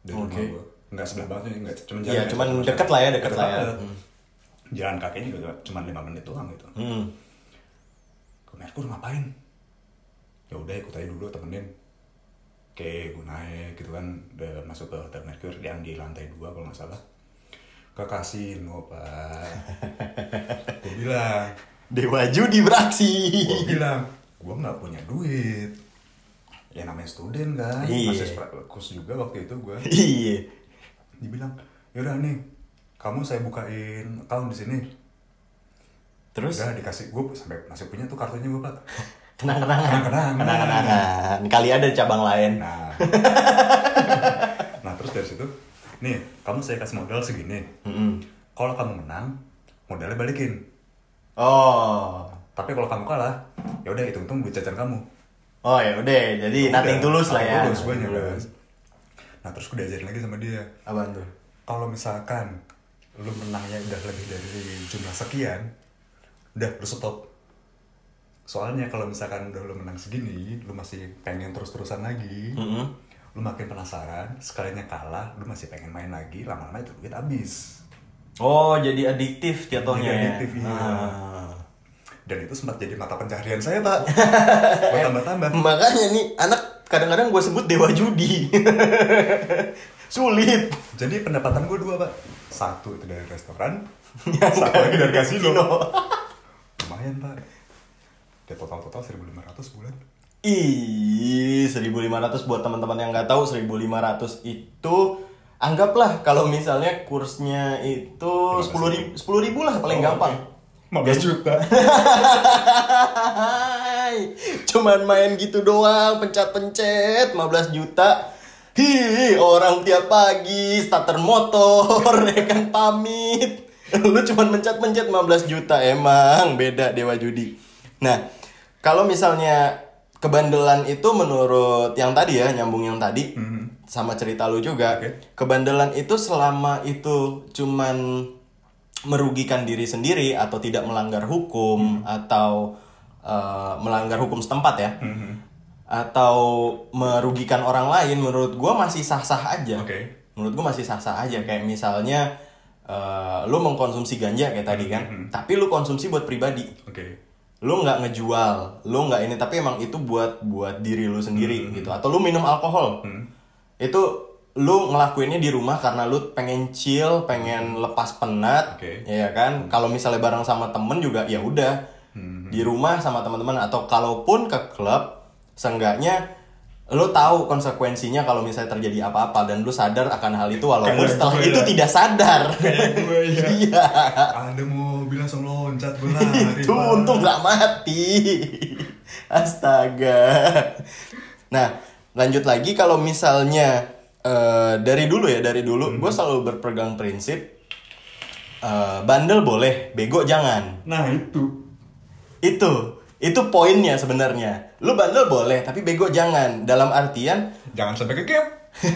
Speaker 2: dari rumah
Speaker 1: Oke.
Speaker 2: gua nggak sebelah banget nggak cuman
Speaker 1: Iya,
Speaker 2: jalan
Speaker 1: cuman
Speaker 2: aja,
Speaker 1: deket lah ya, deket lah ya. Hmm.
Speaker 2: jalan kakinya juga cuman 5 menit doang gitu
Speaker 1: hmm.
Speaker 2: Merkur ngapain? Ya udah ikut aja dulu temenin. Oke gue naik gitu kan. Udah masuk ke hotel Merkur yang di lantai dua kalau nggak salah. Ke kasino pak. Gue bilang.
Speaker 1: Dewa judi beraksi.
Speaker 2: Gue bilang gue nggak punya duit. Ya namanya student kan.
Speaker 1: Iya.
Speaker 2: masih kos juga waktu itu gue
Speaker 1: iya.
Speaker 2: Dibilang yaudah nih kamu saya bukain account di sini
Speaker 1: terus?
Speaker 2: Udah dikasih gue sampai masih punya tuh kartunya gue pak.
Speaker 1: Kenang kenangan
Speaker 2: Kenang-kenangan.
Speaker 1: kenang kenangan kali ada cabang lain.
Speaker 2: Nah. Nah terus dari situ nih kamu saya kasih modal segini.
Speaker 1: Mm-mm.
Speaker 2: kalau kamu menang modalnya balikin.
Speaker 1: Oh.
Speaker 2: Tapi kalau kamu kalah ya udah hitung hitung duit jajan kamu.
Speaker 1: Oh ya udah jadi nothing
Speaker 2: Udah,
Speaker 1: tulus lah ya.
Speaker 2: tulus gue
Speaker 1: tulus.
Speaker 2: nah terus gue diajarin lagi sama dia.
Speaker 1: Apaan tuh?
Speaker 2: Kalau misalkan lu menangnya udah lebih dari jumlah sekian udah lu stop. Soalnya kalau misalkan udah lu menang segini lu masih pengen terus-terusan lagi.
Speaker 1: Mm-mm.
Speaker 2: lu makin penasaran sekalinya kalah lu masih pengen main lagi lama-lama itu duit habis.
Speaker 1: Oh jadi adiktif jatuhnya
Speaker 2: Jadi
Speaker 1: ya?
Speaker 2: adiktif, iya.
Speaker 1: Ah.
Speaker 2: dan itu sempat jadi mata pencaharian saya pak. Buat tambah-tambah.
Speaker 1: Makanya nih anak kadang-kadang gue sebut dewa judi. Sulit.
Speaker 2: Jadi pendapatan gue dua pak. Satu itu dari restoran satu lagi dari kasino lumayan pak ya total total 1500 bulan
Speaker 1: Ih, 1500 buat teman-teman yang nggak tahu 1500 itu anggaplah kalau misalnya kursnya itu 10 ribu, 10 ribu lah paling
Speaker 2: Oh,
Speaker 1: gampang.
Speaker 2: 15 juta
Speaker 1: cuman main gitu doang, pencet-pencet 15 juta. Hi, orang tiap pagi starter motor, ya kan pamit. Lu cuman mencet-mencet 15 juta emang beda Dewa Judi. Nah, kalau misalnya kebandelan itu menurut yang tadi ya, nyambung yang tadi sama cerita lu juga.
Speaker 2: Oke.
Speaker 1: Kebandelan itu selama itu cuman merugikan diri sendiri atau tidak melanggar hukum atau eh, melanggar hukum setempat ya atau merugikan orang lain menurut gua masih sah-sah aja
Speaker 2: Oke.
Speaker 1: menurut gua masih sah-sah aja kayak misalnya eh, lu mengkonsumsi ganja kayak tadi kan tapi lu konsumsi buat pribadi.
Speaker 2: Oke.
Speaker 1: Lu nggak ngejual lu nggak ini tapi emang itu buat buat diri lu sendiri gitu. Atau lu minum alkohol. Itu lu ngelakuinnya di rumah karena lu pengen chill pengen lepas penat
Speaker 2: Oke.
Speaker 1: ya kan? Kalau misalnya bareng sama temen juga ya udah. Di rumah sama teman-teman atau kalaupun ke klub seenggaknya lu tahu konsekuensinya kalau misalnya terjadi apa-apa dan lu sadar akan hal itu walaupun
Speaker 2: Kayak
Speaker 1: setelah
Speaker 2: gue
Speaker 1: itu
Speaker 2: ya.
Speaker 1: tidak sadar.
Speaker 2: Kayak gue ya.
Speaker 1: Iya.
Speaker 2: Ada mobil langsung loncat gue lari
Speaker 1: itu untung nggak mati. Astaga. Nah lanjut lagi kalau misalnya eh, dari dulu ya dari dulu gue selalu berpegang prinsip eh, bandel boleh bego jangan.
Speaker 2: Nah itu.
Speaker 1: Itu itu poinnya sebenarnya lu bandel boleh tapi bego jangan dalam artian
Speaker 2: jangan sampai ke gap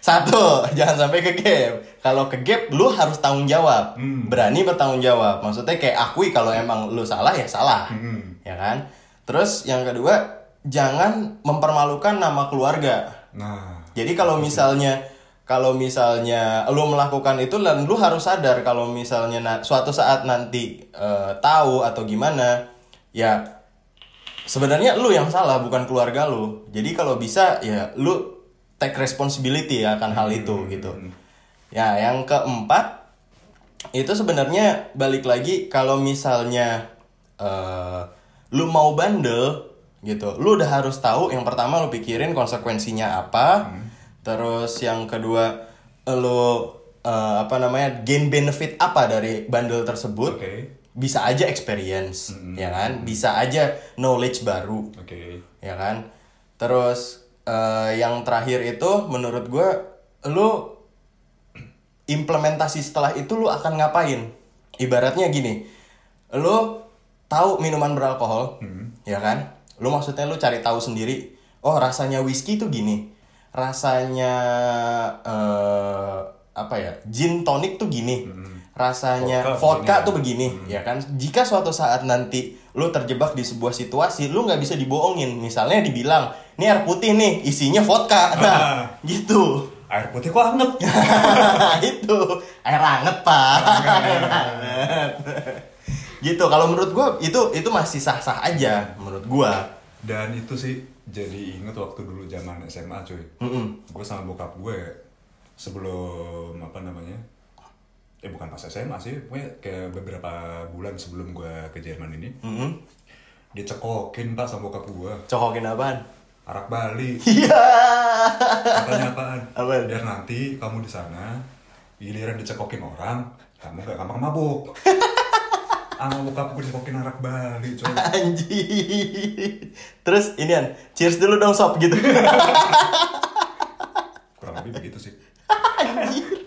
Speaker 1: Satu, jangan sampai ke gap. Kalau ke gap, lu harus tanggung jawab.
Speaker 2: Hmm.
Speaker 1: Berani bertanggung jawab. Maksudnya kayak akui kalau emang lu salah ya salah.
Speaker 2: Hmm.
Speaker 1: Ya kan? Terus yang kedua, jangan mempermalukan nama keluarga.
Speaker 2: nah
Speaker 1: Jadi kalau misalnya kalau misalnya lu melakukan itu dan lu harus sadar kalau misalnya na- suatu saat nanti eh, tahu atau gimana, ya sebenarnya lu yang salah bukan keluarga lu. Jadi kalau bisa ya lu take responsibility ya akan hal itu gitu. Ya, yang keempat itu sebenarnya balik lagi kalau misalnya eh lu mau bandel gitu, lu udah harus tahu yang pertama lu pikirin konsekuensinya apa. Terus yang kedua lu eh, apa namanya gain benefit apa dari bandel tersebut.
Speaker 2: Oke.
Speaker 1: Bisa aja experience, ya kan? Bisa aja knowledge baru
Speaker 2: oke.
Speaker 1: ya kan? Terus eh, yang terakhir itu menurut gue lu implementasi setelah itu lu akan ngapain? Ibaratnya gini lu tahu minuman beralkohol ya kan? Lu maksudnya lu cari tahu sendiri oh rasanya whisky tuh gini rasanya eh, apa ya gin tonic tuh gini rasanya
Speaker 2: Vodka
Speaker 1: vodka,
Speaker 2: begini.
Speaker 1: tuh begini ya kan? Jika suatu saat nanti lu terjebak di sebuah situasi lu nggak bisa dibohongin. Misalnya dibilang ini air putih nih isinya vodka. Nah
Speaker 2: Ah.
Speaker 1: gitu.
Speaker 2: Air putih kok anget?
Speaker 1: Itu. Air hangat pak. Air hangat gitu. Kalau menurut gua itu itu masih sah sah aja menurut gua.
Speaker 2: Dan itu sih jadi inget waktu dulu zaman SMA cuy.
Speaker 1: Mm-mm.
Speaker 2: gue sama bokap gue sebelum apa namanya eh bukan pas SMA sih pokoknya kayak beberapa bulan sebelum gue ke Jerman ini.
Speaker 1: Mm-mm.
Speaker 2: dicekokin pak sama bokap gue
Speaker 1: cokokin apaan?
Speaker 2: Arak Bali.
Speaker 1: Iya.
Speaker 2: Katanya apaan?
Speaker 1: Apaan?
Speaker 2: biar nanti kamu di sana giliran dicekokin orang kamu gak gampang mabuk. Sama bokap gue dicekokin arak Bali coy.
Speaker 1: Anjir. Terus inian cheers dulu dong sob gitu.
Speaker 2: Kurang lebih begitu sih